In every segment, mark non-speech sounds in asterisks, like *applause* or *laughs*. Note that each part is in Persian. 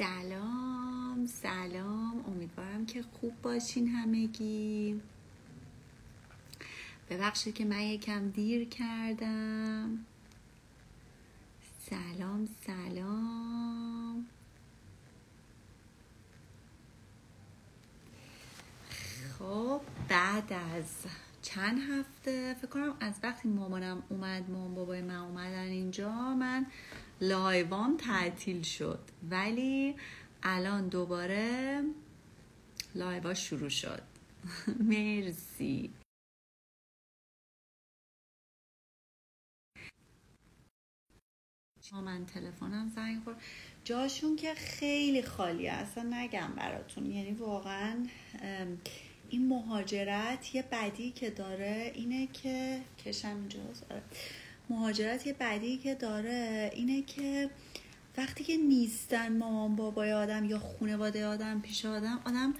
سلام سلام. امیدوارم که خوب باشین همگی. ببخشید که من یکم دیر کردم. سلام سلام. خب بعد از چند هفته فکر کنم از وقتی مامانم اومد مامان بابای من اومدن اینجا من لایوام تعطیل شد. ولی الان دوباره لایوا شروع شد. *laughs* مرسی. من تلفنم زنگ خورد. جاشون که خیلی خالیه اصلا نگم براتون. یعنی واقعا این مهاجرت یه بدی که داره اینه که کشم آره. مهاجرت یه بدی که داره اینه که وقتی که نیستن مامان بابای آدم یا خانواده آدم پیش آدم آدم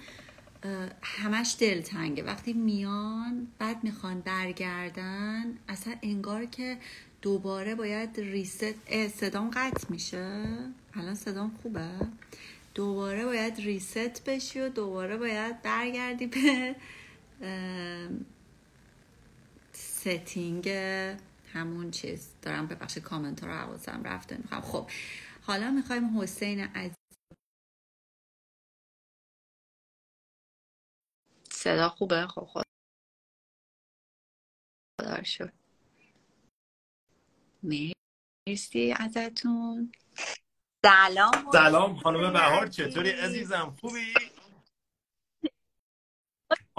همش دلتنگه. وقتی میان بعد می‌خوان برگردن اصلا انگار که دوباره باید ریست صدام قطع میشه. الان صدام خوبه. دوباره باید ریست بشی و دوباره باید برگردی به ستینگ همون چیز دارم به بخش کامنت رو حواسم رفته می‌خوام. خب حالا می‌خوایم حسین عزیز صدا خوبه؟ خب خب خدا شد مرسی ازتون. سلام سلام خانم بهار چطوری عزیزم؟ خوبی؟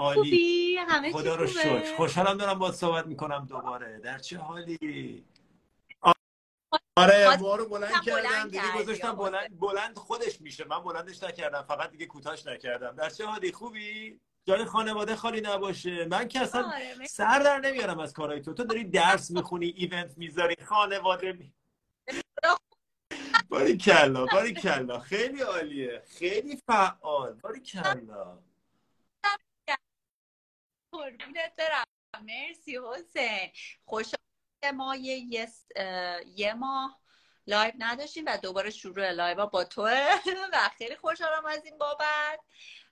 عالی. همه خدا رو شکر. خوشحالم دارم با صحبت می‌کنم دوباره. در چه حالی؟ آره ما رو بلند کردم دیگه گذاشتم بلند بلند خودش میشه. من بلندش نکردم فقط دیگه کوتاش نکردم. در چه حالی؟ خوبی؟ جای خانواده خالی نباشه. من که اصلا آره سر در نمیارم از کارهای تو. تو داری درس می‌خونی ایونت می‌ذاری خانواده می... باری کلا باری کلا خیلی عالیه. خیلی فعال باری کلا قربونت برم. مرسی حسین. خوشحال ما یه, یه ماه live نداشتیم و دوباره شروع live با توه. *laughs* و خیلی خوشحالم از این بابت.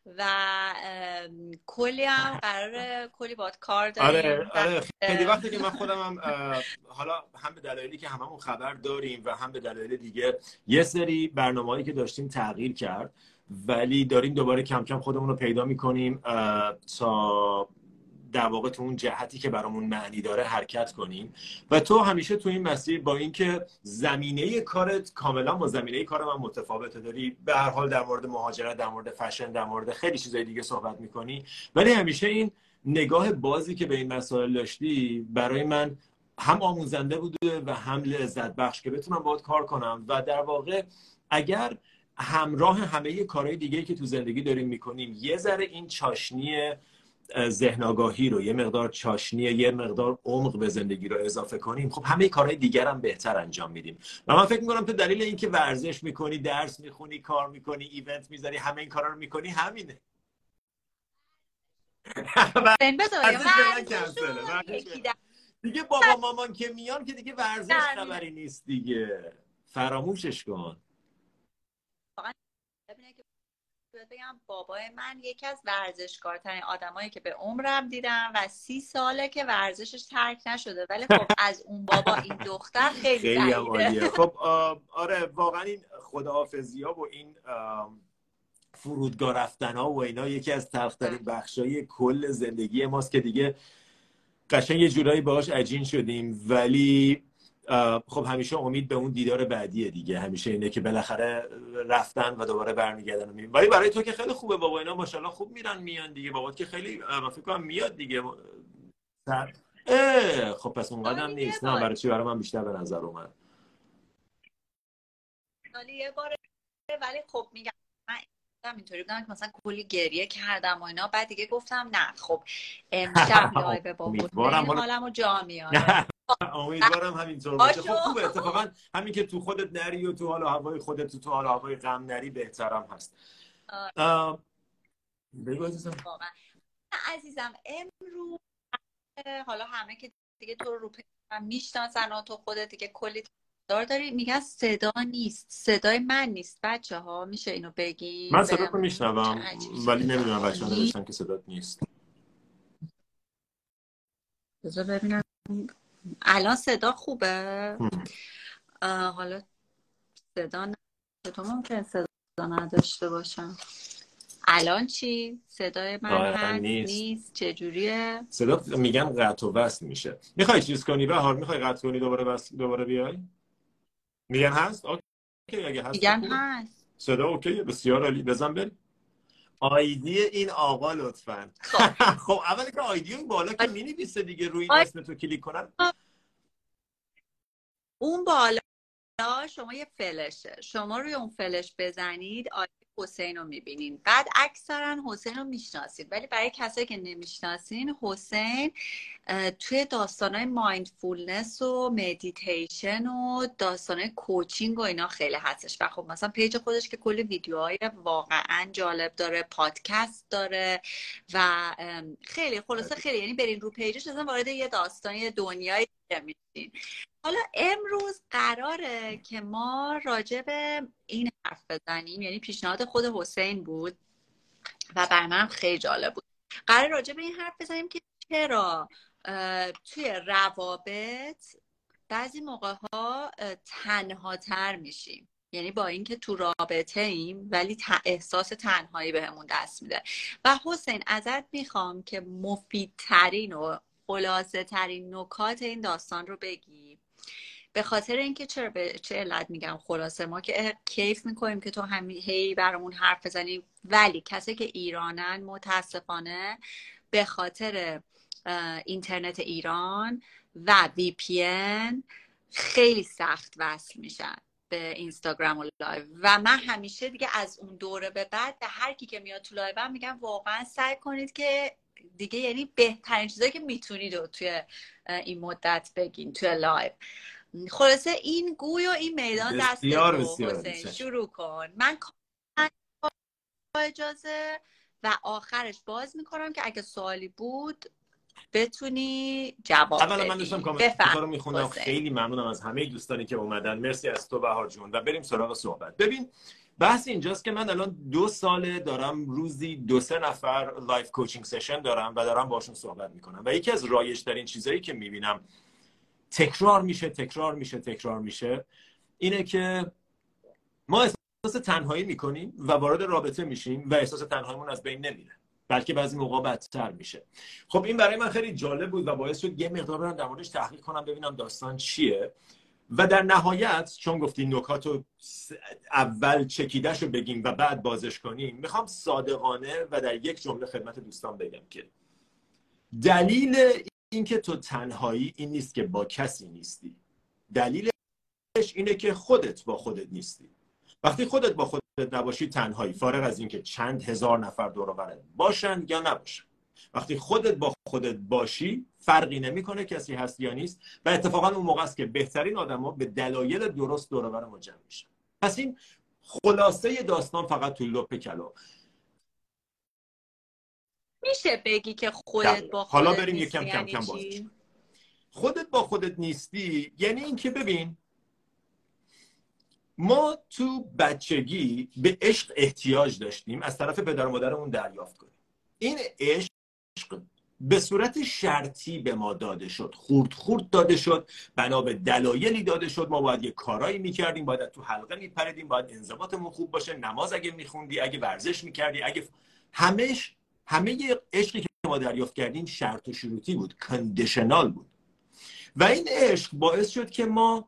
و کلی هم قرار کلی بات کار داریم. آره آره خیلی وقتی که من خودم هم حالا هم به دلایلی که هممون خبر داریم و هم به دلایل دیگه یه سری برنامه‌ای که داشتیم تغییر کرد ولی داریم دوباره کم کم خودمون رو پیدا می‌کنیم تا در واقع تو اون جهتی که برامون معنی داره حرکت کنیم. و تو همیشه تو این مسیر با اینکه زمینه کارت کاملا با زمینه کار من متفاوته داری به هر حال در مورد مهاجرت در مورد فشن در مورد خیلی چیزای دیگه صحبت می‌کنی. ولی همیشه این نگاه بازی که به این مسائل داشتی برای من هم آموزنده بوده و هم لذت بخش که بتونم باید کار کنم. و در واقع اگر همراه همه کارهای دیگه که تو زندگی داریم می‌کنیم یه ذره این چاشنی ذهن آگاهی رو یه مقدار چاشنی یه مقدار عمق به زندگی رو اضافه کنیم. خب همه کارهای دیگر هم بهتر انجام میدیم. و من فکر می‌کنم تو دلیل اینکه ورزش می‌کنی درس می‌خونی کار می‌کنی ایونت می‌ذاری همه این کارا رو می‌کنی همینه. *laughs* دیگه بابا مامان که میان که دیگه ورزش خبری نیست دیگه. فراموشش کن. بگم بابای من یکی از ورزشکارترین آدمایی که به عمرم دیدم و سی ساله که ورزشش ترک نشده. ولی خب *laughs* از اون بابا این دختر خیلی خیلی عالیه. *laughs* خب آره واقعا این خداحافظی ها و این فرودگاه رفتن ها و اینا یکی از تلخترین بخشای کل زندگی ماست که دیگه قشنگ یه جورایی باهاش عجین شدیم. ولی خب همیشه امید به اون دیدار بعدیه دیگه. همیشه اینه که بالاخره رفتن و دوباره برمیگردن و ولی برای تو که خیلی خوبه بابا اینا ماشاءالله خوب میرن میان دیگه. بابا که خیلی فکر کنم میاد دیگه. سر... خب پس اون قدرم نیست. نه برای چی؟ برای من بیشتر به نظر اومد. یه بار ولی خب میگم من اینطوری بودم که مثلا کلی گریه کردم و اینا. بعد دیگه گفتم نه خب امشب *laughs* live با حالمو جا میاره. امیدوارم همینطور باشه. خب خوبه. اتفاقا همین که تو خودت نری و تو حال هوای خودت تو تو حال هوای غم نری بهترم هست. بگو عزیزم. عزیزم امروز حالا همه که دیگه تو رو می‌شناسن و تو خودت دیگه کلی دار داری. میگن صدا نیست. صدای من نیست. بچه ها میشه اینو بگی من صدا رو میشنوم ولی نمی‌دونم بچه ها نوشتن که صدا نیست. بذار ببینم. الان صدا خوبه؟ حالا صدا تو ممکن صدا نداشته باشم؟ الان چی؟ صدای من هست نیست, نیست. چجوریه؟ صدا میگن قطع و وصل میشه. می‌خوای چیز کنی؟ بهار می‌خوای قطع کنی دوباره بس دوباره بیای؟ میگن هست؟ okay اگه هست میگن هست. صدا okay بسیار عالی. بزن بریم. ID این آقا لطفا. خب, *laughs* خب اول که ID اون بالا که می‌نویسه دیگه روی اسم تو کلیک کنن. اون بالا شما یه فلشه. شما روی اون فلش بزنید ID حسین رو می‌بینین. بعد اکثرا حسین رو می‌شناسید ولی برای کسایی که نمی‌شناسین حسین توی داستانهای mindfulness و مدیتیشن و داستانهای coaching و اینا خیلی هستش. و خب مثلا page خودش که کلی ویدیوهای واقعا جالب داره پادکست داره و خیلی خلاصه خیلی یعنی برین رو page ش مثلا وارد یه داستان دنیای میشین. حالا امروز قراره که ما راجع به این حرف بزنیم یعنی پیشنهاد خود حسین بود و برای من خیلی جالب بود. قرار راجع به این حرف بزنیم که چرا توی روابط بعضی موقع ها تنها تر میشیم. یعنی با اینکه تو رابطه ایم ولی احساس تنهایی بهمون دست میده. و حسین ازت می‌خوام که مفیدترین و خلاصه ترین نکات این داستان رو بگی. به خاطر اینکه چرا به چه علت میگم خلاصه ما که کیف می‌کنیم که تو همی هی برامون حرف بزنی. ولی کسی که ایرانن متاسفانه به خاطر اینترنت ایران و VPN خیلی سخت وصل میشن به اینستاگرام و live. و من همیشه دیگه از اون دوره به بعد به هر کی که میاد تو live میگم واقعا سعی کنید که دیگه یعنی بهترین چیزایی که می‌تونید توی این مدت بگین توی live. خلاصه این گوی و این میدان دست تو شروع کن. من اجازه. و آخرش باز می‌کنم که اگه سوالی بود بتونی جواب اولا من داشتم کامنت رو میخوندم خیلی ممنونم از همه دوستانی که اومدن. مرسی از تو بهار جون. و بریم سراغ صحبت. ببین بحث اینجاست که من الان دو ساله دارم روزی دو سه نفر life coaching session دارم و دارم باشون صحبت می‌کنم. و یکی از رایج ترین چیزایی که می‌بینم تکرار میشه تکرار میشه تکرار میشه. اینه که ما احساس تنهایی می‌کنیم و وارد رابطه میشیم و احساس تنهاییمون از بین نمیره بلکه بعضی موقع بدتر میشه. خب این برای من خیلی جالب بود و باعث شد یه مقدار برم در موردش تحقیق کنم ببینم داستان چیه. و در نهایت چون گفتی نکات رو اول چکیدش رو بگیم و بعد بازش کنیم می‌خوام صادقانه و در یک جمله خدمت دوستان بگم که دلیل اینکه تو تنهایی این نیست که با کسی نیستی. دلیلش اینه که خودت با خودت نیستی. وقتی خودت با خودت نباشی تنهایی. فارغ از اینکه چند هزار نفر دور باشن یا نباشن. وقتی خودت با خودت باشی فرقی نمی‌کنه کسی هست یا نیست و اتفاقا اون موقع است که بهترین آدما به دلایل درست دور ما جمع میشن. پس این خلاصه داستان فقط تو لپ کلام. میشه بگی که خودت با خودت حالا بریم یکم کم کم یعنی باز خودت با خودت نیستی یعنی اینکه ببین ما تو بچگی به عشق احتیاج داشتیم از طرف پدر و مادرمون دریافت کنیم. این عشق به صورت شرطی به ما داده شد. خورد خورد داده شد بنا به دلایلی داده شد. ما باید یه کارایی می‌کردیم باید تو حلقه میپریدیم باید انضباطمون خوب باشه. نماز اگه میخوندی اگه ورزش می‌کردی اگه همش همه عشقی که ما دریافت کردیم شرط و شروطی بود conditional بود. و این عشق باعث شد که ما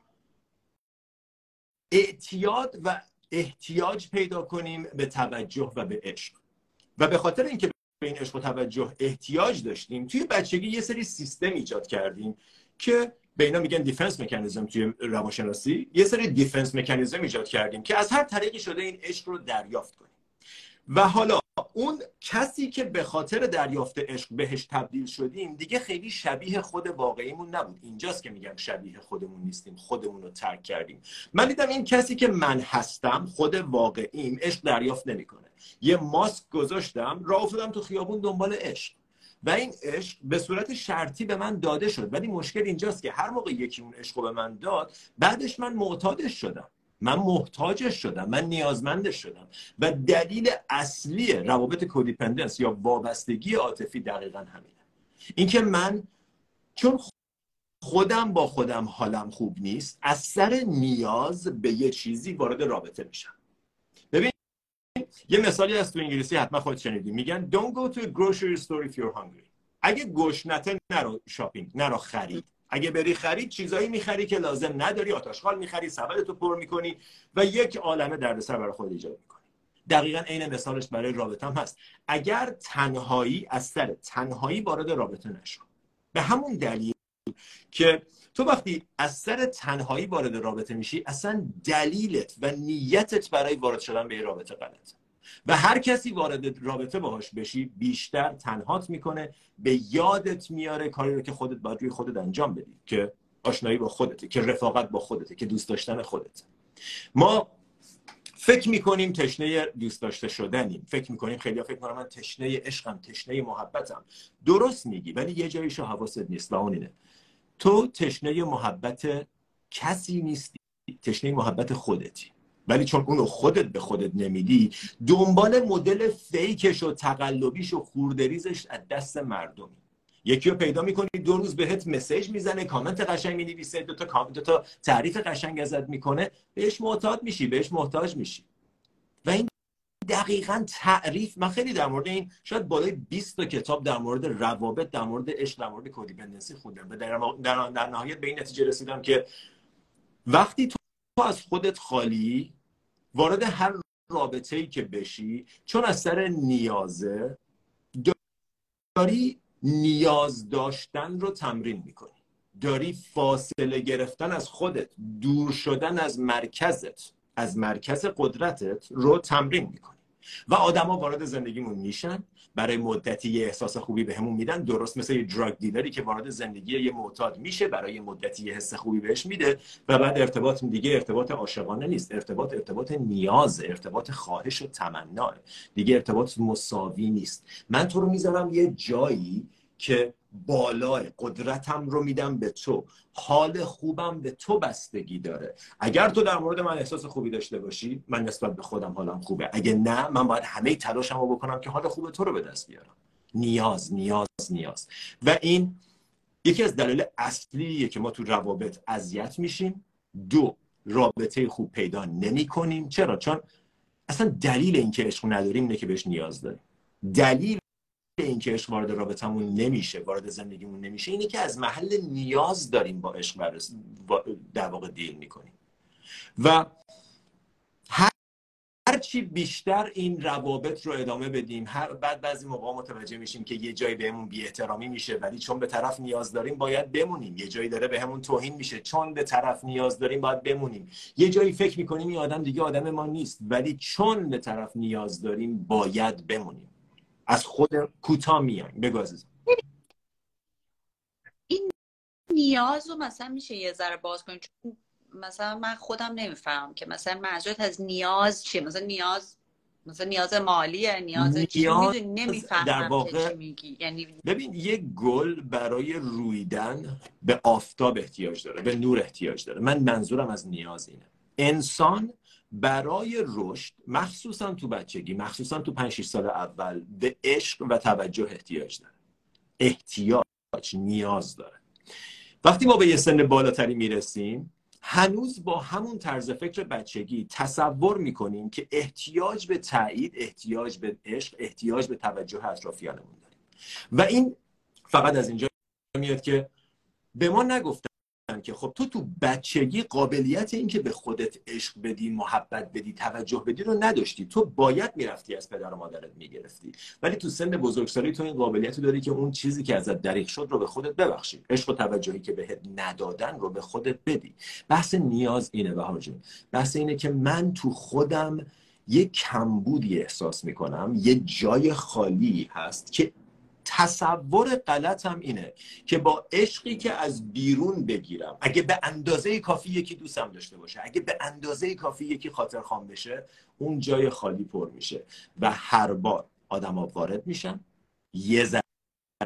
اعتیاد و احتیاج پیدا کنیم به توجه و به عشق. و به خاطر اینکه به این عشق و توجه احتیاج داشتیم توی بچگی یه سری سیستم ایجاد کردیم که به اینا میگن defense mechanism توی روانشناسی. یه سری defense mechanism ایجاد کردیم که از هر طریقی شده این عشق رو دریافت کنیم. و حالا اون کسی که به خاطر دریافت عشق بهش تبدیل شدیم دیگه خیلی شبیه خود واقعیمون نبود. اینجاست که میگم شبیه خودمون نیستیم خودمون رو ترک کردیم. من دیدم این کسی که من هستم خود واقعیم عشق دریافت نمی‌کنه. یه ماسک گذاشتم راه افتادم تو خیابون دنبال عشق. و این عشق به صورت شرطی به من داده شد. ولی مشکل اینجاست که هر موقع یکی اون عشق به من داد بعدش من معتادش شدم. من محتاجش شدم من نیازمندش شدم. و دلیل اصلی روابط کودیپندنس یا وابستگی عاطفی دقیقا همینه. اینکه من چون خودم با خودم حالم خوب نیست از سر نیاز به یه چیزی وارد رابطه میشم. ببین یه مثالی از تو انگلیسی حتما خود شنیدی. میگن don't go to a grocery store if you're hungry. اگه گشنته نرو شاپینگ نرو خرید. اگه بری خرید چیزایی می‌خری که لازم نداری آتاشخال می‌خری تو پر می‌کنی و یک عالمه دردسر برای خود ایجاد می‌کنی. دقیقا عین مثالش برای رابطه هم هست. اگر تنهایی از سر تنهایی وارد رابطه نشو. به همون دلیل که تو وقتی از سر تنهایی وارد رابطه میشی اصلا دلیلت و نیتت برای وارد شدن به رابطه غلطه. و هر کسی وارد رابطه باهاش بشی بیشتر تنهات می‌کنه به یادت میاره کاری رو که خودت باید روی خودت انجام بدی که آشنایی با خودته که رفاقت با خودته که دوست داشتن خودت. ما فکر می‌کنیم تشنه دوست داشته شدنیم. فکر می‌کنیم خیلی فکر کنم من تشنه عشقم تشنه محبتم. درست میگی ولی یه جاییشو حواست نیست. و اون تو تشنه محبت کسی نیستی. تشنه محبت خودتی. ولی چون اونو خودت به خودت نمیدی دنبال مدل فیکش و تقلبیش و خوردریزش از دست مردمی. یکی رو پیدا می‌کنی دو روز بهت مسیج می‌زنه کامنت قشنگ می‌نویسه دو تا دو تا تعریف قشنگ ازت می‌کنه بهش معتاد میشی بهش محتاج میشی. و این دقیقا تعریف من خیلی در مورد این شاید بالای 20 تا کتاب در مورد روابط در مورد عشق در مورد کودیپندنسی خوندم. و در, در, نهایت به این نتیجه رسیدم که وقتی تو از خودت خالی؟ وارد هر رابطه ای که بشی چون از سر نیازه داری نیاز داشتن رو تمرین می‌کنی. داری فاصله گرفتن از خودت دور شدن از مرکزت از مرکز قدرتت رو تمرین می‌کنی. و آدما وارد زندگیمون میشن. برای مدتی یه احساس خوبی بهمون به میدن. درست مثل یه دراگ دیلری که وارد زندگی یه معتاد میشه برای مدتی یه حس خوبی بهش میده و بعد ارتباط دیگه ارتباط عاشقانه نیست. ارتباط ارتباط نیاز ارتباط خواهش و تمنا دیگه ارتباط مساوی نیست. من تو رو می‌ذارم یه جایی که بالای قدرتم رو میدم به تو. حال خوبم به تو بستگی داره. اگر تو در مورد من احساس خوبی داشته باشی من نسبت به خودم حالم خوبه. اگه نه من باید همه تلاشم رو بکنم که حال خوب تو رو به دست بیارم. نیاز نیاز نیاز. و این یکی از دلایل اصلیه که ما تو روابط اذیت میشیم. دو رابطه خوب پیدا نمی کنیم چرا؟ چون اصلا دلیل اینکه عشق نداریم اینه که بهش نیاز داریم. دلیل اینکه عشق وارد رابطمون نمیشه وارد زندگیمون نمیشه اینه که از محل نیاز داریم با عشق در واقع دیل می‌کنیم. و هرچی بیشتر این روابط رو ادامه بدیم هر بعد بعضی موقع متوجه میشیم که یه جایی بهمون بی احترامی میشه ولی چون به طرف نیاز داریم باید بمونیم. یه جایی داره بهمون توهین میشه چون به طرف نیاز داریم باید بمونیم. یه جایی فکر می‌کنیم این آدم دیگه آدم ما نیست ولی چون به طرف نیاز داریم باید بمونیم. از خود کوتاه میایم. بگو عزیزم. این نیاز رو مثلا میشه یه ذره باز کنیم. چون مثلا من خودم نمی‌فهمم که مثلا منظورت از نیاز چیه؟ مثلا نیاز مثلا نیاز مالیه نیاز, نیاز نمی‌فهمم در واقع میگی. یعنی ببین یک گل برای رویدن به آفتاب احتیاج داره به نور احتیاج داره. من منظورم از نیاز اینه. انسان برای رشد مخصوصا تو بچگی مخصوصا تو 5 6 سال اول به عشق و توجه احتیاج داره. احتیاج نیاز داره. وقتی ما به یه سن بالاتری می‌رسیم هنوز با همون طرز فکر بچگی تصور می‌کنیم که احتیاج به تایید احتیاج به عشق احتیاج به توجه اطرافیانمون داریم. و این فقط از اینجا میاد که به ما نگفتن که خب تو تو بچگی قابلیت این که به خودت عشق بدی محبت بدی توجه بدی رو نداشتی. تو باید می‌رفتی از پدر و مادرت می‌گرفتی. ولی تو سن بزرگسالی تو این قابلیت داری که اون چیزی که ازت دریغ شد رو به خودت ببخشی. عشق و توجهی که بهت ندادن رو به خودت بدی. بحث نیاز اینه بهار جون. بحث اینه که من تو خودم یه کمبودی احساس می‌کنم یه جای خالی هست که تصور غلطم اینه که با عشقی که از بیرون بگیرم اگه به اندازه کافی یکی دوستم داشته باشه اگه به اندازه کافی یکی خاطر خام بشه اون جای خالی پر میشه و هر بار آدما وارد میشن یه ذره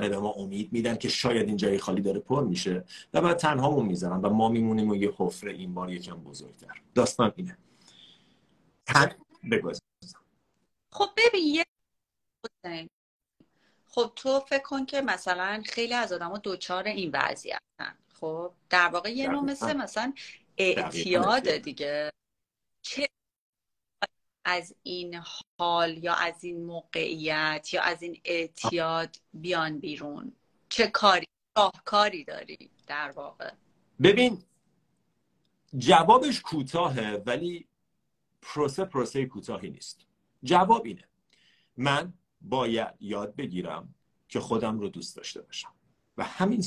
به ما امید میدن که شاید این جای خالی داره پر میشه و بعد تنهامون می‌زنن و ما میمونیم و یه حفره این بار یکم بزرگتر. داستان اینه. تن خب ببین یه خب تو فکر کن که مثلا خیلی از آدم ها دوچار این وضعیتن خب در واقع یه نوع مثل مثلا اعتیاد دیگه. چه از این حال یا از این موقعیت یا از این اعتیاد بیان بیرون؟ چه کاری؟ راهکاری داری در واقع؟ ببین جوابش کوتاهه ولی پروسه پروسه کوتاهی نیست. جواب اینه. من باید یاد بگیرم که خودم رو دوست داشته باشم. و همین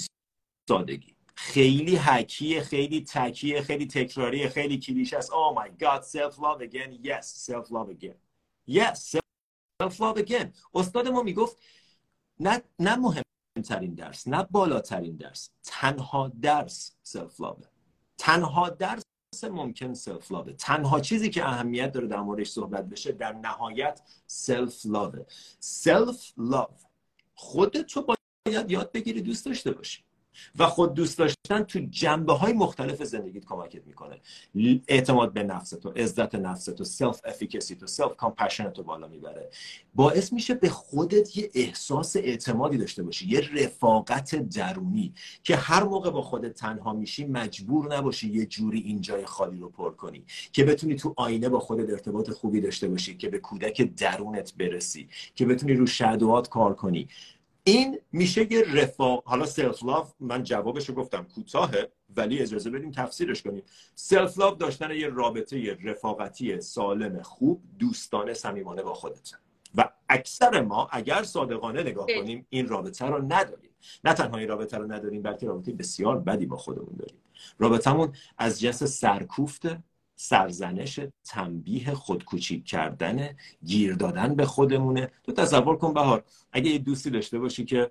سادگی. خیلی حکیه خیلی تکیه خیلی تکراریه خیلی کلیش است. Oh my god self love again. Yes self love again. Yes self love again. استاد ما می‌گفت نه نه مهمترین درس نه بالاترین درس. تنها درس self love تنها درس ممکن self love ه تنها چیزی که اهمیت داره در موردش صحبت بشه در نهایت self love ه self love خودت تو باید یاد بگیری دوست داشته باشی. و خود دوست داشتن تو جنبه های مختلف زندگیت کمکت می‌کنه. اعتماد به نفس تو عزت نفس تو self efficacy تو self compassion تو بالا می‌بره. باعث میشه به خودت یه احساس اعتمادی داشته باشی یه رفاقت درونی که هر موقع با خودت تنها میشی مجبور نباشی یه جوری این جای خالی رو پر کنی که بتونی تو آینه با خودت ارتباط خوبی داشته باشی که به کودک درونت برسی که بتونی رو shadow ات کار کنی. این میشه یه حالا self love من جوابش رو گفتم کوتاهه ولی اجازه بدیم تفسیرش کنیم. self love داشتن یه رابطه رفاقتی سالم خوب دوستانه صمیمانه با خودت. و اکثر ما اگر صادقانه نگاه کنیم این رابطه رو نداریم. نه تنها این رابطه رو نداریم بلکه رابطه بسیار بدی با خودمون داریم. رابطمون از جنس سرکوفته. سرزنش تنبیه خودکوچیک کردن گیر دادن به خودمونه. تو تصور کن بهار اگه یه دوستی داشته باشی که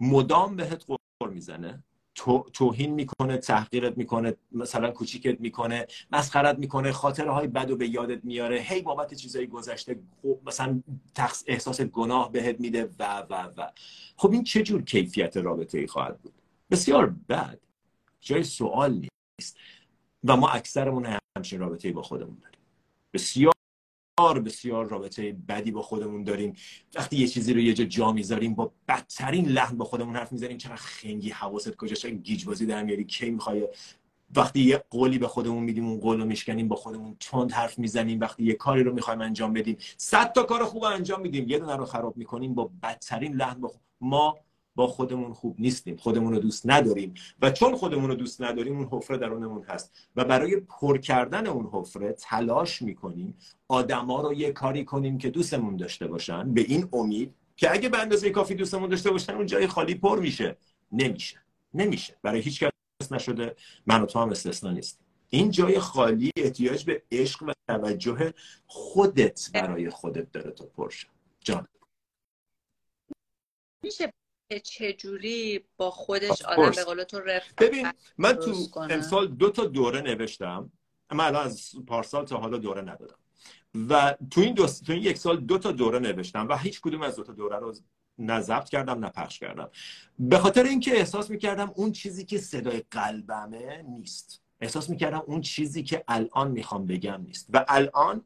مدام بهت قور می‌زنه تو، توهین می‌کنه تحقیرت می‌کنه مثلا کوچیکت می‌کنه مسخرت می‌کنه خاطره های بد به یادت میاره هی بابت چیزای گذشته مثلا تخص احساس گناه بهت میده و و و. خب این چه جور کیفیت رابطه ای خواهد بود؟ بسیار بد. جای سوال نیست. و ما اکثرمون همچین رابطه با خودمون داریم. بسیار بسیار رابطه بدی با خودمون داریم. وقتی یه چیزی رو یه جا جا می‌ذاریم با بدترین لحن با خودمون حرف می‌ذاریم چرا خنگی حواست کجاست؟ گیج بازی در میاری؟ کی می‌خوای؟ وقتی یه قولی به خودمون میدیم اون قول رو میشکنیم با خودمون تند حرف می‌زنیم. وقتی یه کاری رو می‌خوایم انجام بدیم صد تا کار خوب انجام میدیم. یه دونه رو خراب می‌کنیم با بدترین لحن با ما با خودمون خوب نیستیم. خودمون رو دوست نداریم. و چون خودمون رو دوست نداریم اون حفره درونمون هست. و برای پر کردن اون حفره تلاش می‌کنیم آدما رو یه کاری کنیم که دوستمون داشته باشن. به این امید که اگه به اندازه کافی دوستمون داشته باشن اون جای خالی پر میشه. نمیشه. نمیشه. برای هیچ کس نشده. من و تو هم استثنا نیست این جای خالی احتیاج به عشق و توجه خودت برای خودت داره تو پرشه جان. میشه چجوری با خودش آدم به قول تو ببین من تو امسال دو تا دوره نوشتم. من الان از پارسال تا حالا دوره ندادم و تو این, دو... تو این یک سال دو تا دوره نوشتم و هیچ کدوم از دو تا دوره رو نه ضبط کردم نه پخش کردم. به خاطر اینکه احساس می‌کردم اون چیزی که صدای قلبمه نیست. احساس می‌کردم اون چیزی که الان می‌خوام بگم نیست. و الان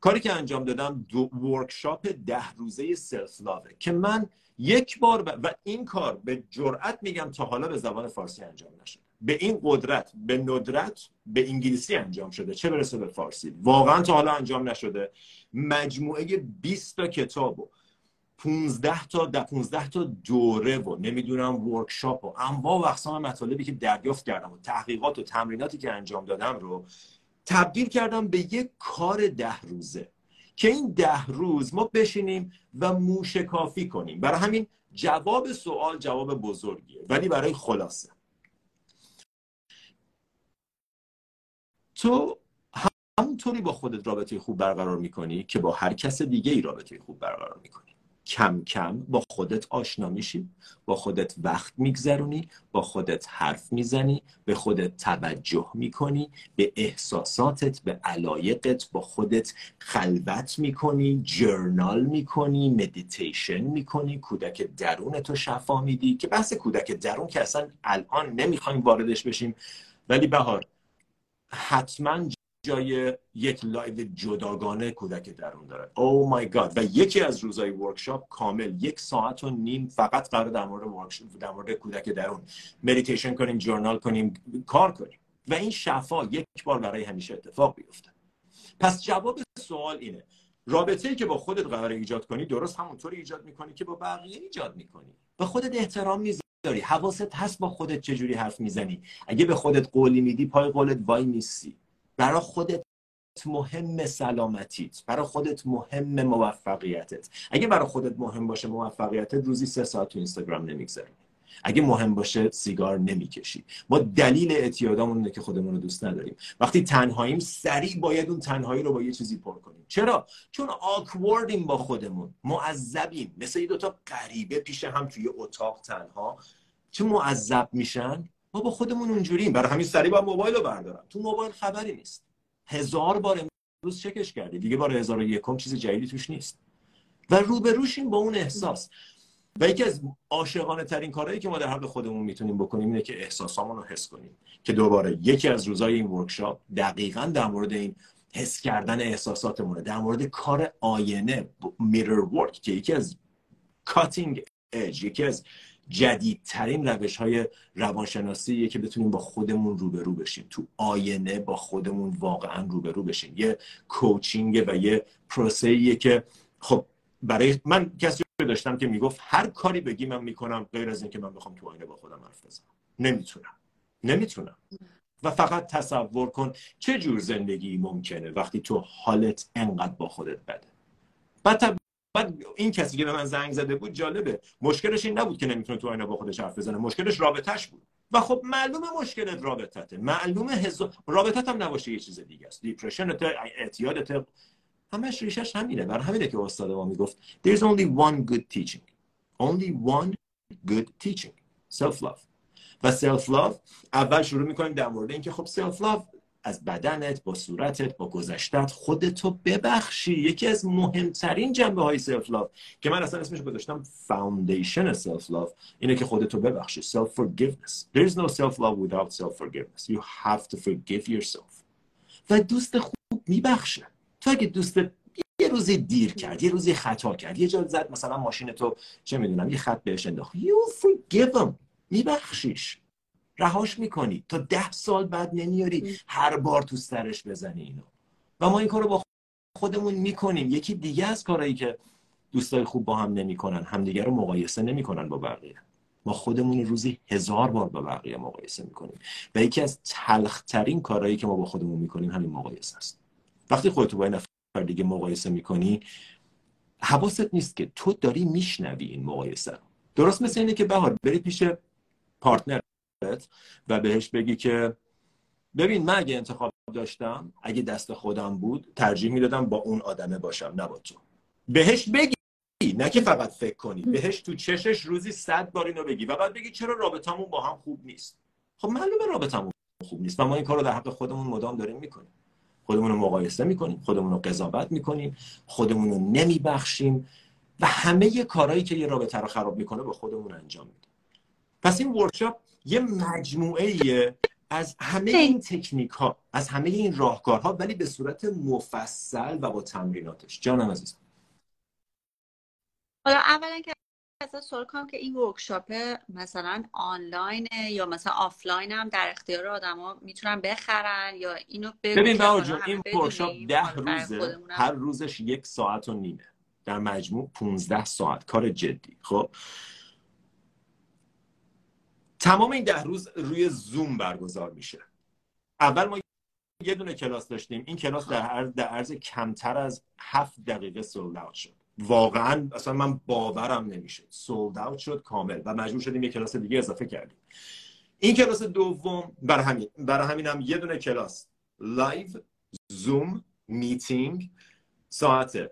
کاری که انجام دادم دو workshop ده روزه self love ه که من یک بار ب... و این کار به جرأت میگم تا حالا به زبان فارسی انجام نشده. به این قدرت به ندرت به انگلیسی انجام شده. چه برسه به فارسی؟ واقعا تا حالا انجام نشده. مجموعه 20 تا کتاب و 15 تا ده 15 تا دوره و نمی‌دونم workshop و انواع و اقسام مطالبی که دریافت کردم و تحقیقات و تمریناتی که انجام دادم رو تبدیل کردم به یک کار ده روزه. که این ده روز ما بشینیم و موشکافی کنیم. برای همین جواب سوال جواب بزرگیه ولی برای خلاصه. تو همونطوری با خودت رابطه خوب برقرار می‌کنی که با هر کس دیگه ای رابطه خوب برقرار می‌کنی. کم کم با خودت آشنا میشی با خودت وقت میگذرونی با خودت حرف می‌زنی به خودت توجه می‌کنی به احساساتت به علایقت با خودت خلوت می‌کنی journal می‌کنی مدیتیشن می‌کنی کودک درون تو شفا میدی که بحث کودک درون که اصلا الان نمی‌خوایم واردش بشیم. ولی بهار حتما جای یک live جداگانه کودک درون داره. oh my god و یکی از روزهای workshop کامل یک ساعت و نیم فقط قرار در مورد workshop در مورد کودک درون. مدیتیشن کنیم journal کنیم کار کنیم. و این شفا یک بار برای همیشه اتفاق بیفته. پس جواب سوال اینه. رابطه ای که با خودت قرار ایجاد کنی درست همونطوری ایجاد می‌کنی که با بقیه ایجاد می‌کنی. به خودت احترام می‌ذاری. حواست هست با خودت چجوری حرف می‌زنی. اگه به خودت قولی میدی پای قولت وایمیستی برای خودت مهم سلامتیت برای خودت مهم موفقیتت. اگه برای خودت مهم باشه موفقیتت روزی سه ساعت تو اینستاگرام نمی‌گذاری. اگه مهم باشه سیگار نمی‌کشی. ما دلیل اعتیادامون اینه که خودمون رو دوست نداریم. وقتی تنهاییم سریع باید اون تنهایی رو با یه چیزی پر کنیم. چرا؟ چون آکوردیم با خودمون. معذبیم. مثل یه دوتا غریبه پیش هم توی اتاق تنها. چه معذب میشن؟ ما با خودمون اونجوریم. برای همین سریع با موبایل رو بردارم. تو موبایل خبری نیست. هزار بار امروز چکش کردی. دیگه بار هزار و یکم چیز جدیدی توش نیست. و روبروشیم با اون احساس. و یکی از عاشقانه ترین کارهایی که ما در حق خودمون می‌تونیم بکنیم اینه که احساسامون رو حس کنیم. که دوباره یکی از روزای این ورکشاپ دقیقا در مورد این حس کردن احساساتمونه. در مورد کار آینه میرر ورک که یکی از کاتینگ اج یکی از جدیدترین روش های روانشناسی که بتونیم با خودمون روبرو بشیم. تو آینه با خودمون واقعا روبرو بشیم. یه کوچینگ و یه پروسه که خب برای من کسی داشتم که می‌گفت هر کاری بگی من می‌کنم غیر از اینکه من بخوام تو آینه با خودم حرف بزنم. نمی‌تونم. نمی‌تونم. و فقط تصور کن چه جور زندگی ممکنه وقتی تو حالت انقدر با خودت بده. بعد بعد این کسی که به من زنگ زده بود جالبه. مشکلش این نبود که نمی‌تونه تو آینه با خودش حرف بزنه. مشکلش رابطش بود. و خب معلومه مشکلت رابطته. معلومه هزار رابطت هم نباشه یه چیز دیگه است. دیپرشن اعتیادت همش ریشش همینه. برای همینه که استاد ما می‌گفت there's only one good teaching. Only one good teaching. Self love و self love اول شروع می‌کنیم در مورد اینکه خب self love از بدنت با صورتت با گذشتت خودتو ببخشی. یکی از مهمترین جنبه های self love که من اصلا اسمش گذاشتم foundation self love اینه که خودتو ببخشی. self forgiveness there is no self love without self forgiveness you have to forgive yourself. و دوست خوب میبخشه. تو اگه دوست یه روزی دیر کرد یه روزی خطا کرد یه جا زد مثلا ماشین تو چه می‌دونم یه خط بهش انداخت you forgive him. میبخشیش. رهاش می‌کنی. تا ده سال بعد نمیاری هر بار تو سرش بزنی اینو. و ما این کارو با خودمون می‌کنیم. یکی دیگه از کارهایی که دوستای خوب با هم نمی‌کنن همدیگه رو مقایسه نمی‌کنن با بقیه. ما خودمون روزی هزار بار با بقیه مقایسه می‌کنیم. و یکی از تلخترین کارهایی که ما با خودمون می‌کنیم همین مقایسه است. وقتی خودتو با این نفر دیگه مقایسه می‌کنی حواست نیست که تو داری میشنوی این مقایسه درست مثل اینه که بهار بری پیش پارتنر. و بهش بگی که ببین من اگه انتخاب داشتم اگه دست خودم بود ترجیح می‌دادم با اون آدمه باشم نه با تو. بهش بگی نه که فقط فکر کنی. بهش تو چشش روزی صد بار اینو بگی و بعد بگی چرا رابطمون با هم خوب نیست. خب معلومه رابطمون خوب نیست و ما این کار رو در حق خودمون مدام داریم می‌کنیم. خودمون رو مقایسه می‌کنیم خودمون رو قضاوت می‌کنیم خودمون رو نمیبخشیم و همه کارهایی که یه رابطه رو خراب می‌کنه با خودمون انجام میدیم. پس این ورکشاپ یه مجموعه از همه این تکنیک ها از همه این راهکارها ولی به صورت مفصل و با تمریناتش. جانم عزیزم. حالا اولا که ازت سوال کنم که این workshop مثلا آنلاین یا مثلا آفلاین هم در اختیار آدما می‌تونن بخرن یا اینو ببین جون این workshop ده روزه هر روزش یک ساعت و نیمه. در مجموع 15 ساعت. کار جدی. خب؟ تمام این ده روز روی زوم برگزار میشه. اول ما یه دونه کلاس داشتیم. این کلاس در عرض, در عرض کمتر از هفت دقیقه sold out شد. واقعا اصلا من باورم نمیشه sold out شد کامل و مجبور شدیم یه کلاس دیگه اضافه کردیم. این کلاس دوم برای همین برای همین هم یه دونه کلاس. live Zoom meeting ساعت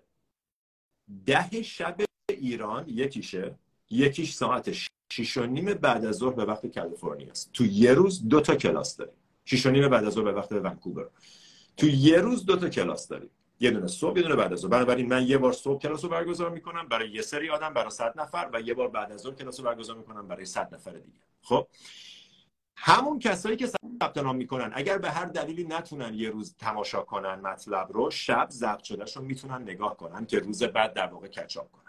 ده شب ایران یکیشه. یکیش ساعت شیش و نیم بعد از ظهر به وقت کالیفرنیا است. تو یه روز دو تا کلاس داریم. شیش و نیم بعد از ظهر به وقت ونکوور. تو یه روز دو تا کلاس داریم. یه دونه صبح یه دونه بعد از ظهر. بنابراین من یه بار صبح کلاس رو برگزار می‌کنم برای یه سری آدم برای 100 نفر و یه بار بعد از ظهر کلاس رو برگزار می‌کنم برای 100 نفر دیگه. خب؟ همون کسایی که ثبت نام می‌کنن اگر به هر دلیلی نتونن یه روز تماشا کنن مطلب رو شب ضبط شدهش رو می‌تونن نگاه کنن که روز بعد در واقع catch up کنن.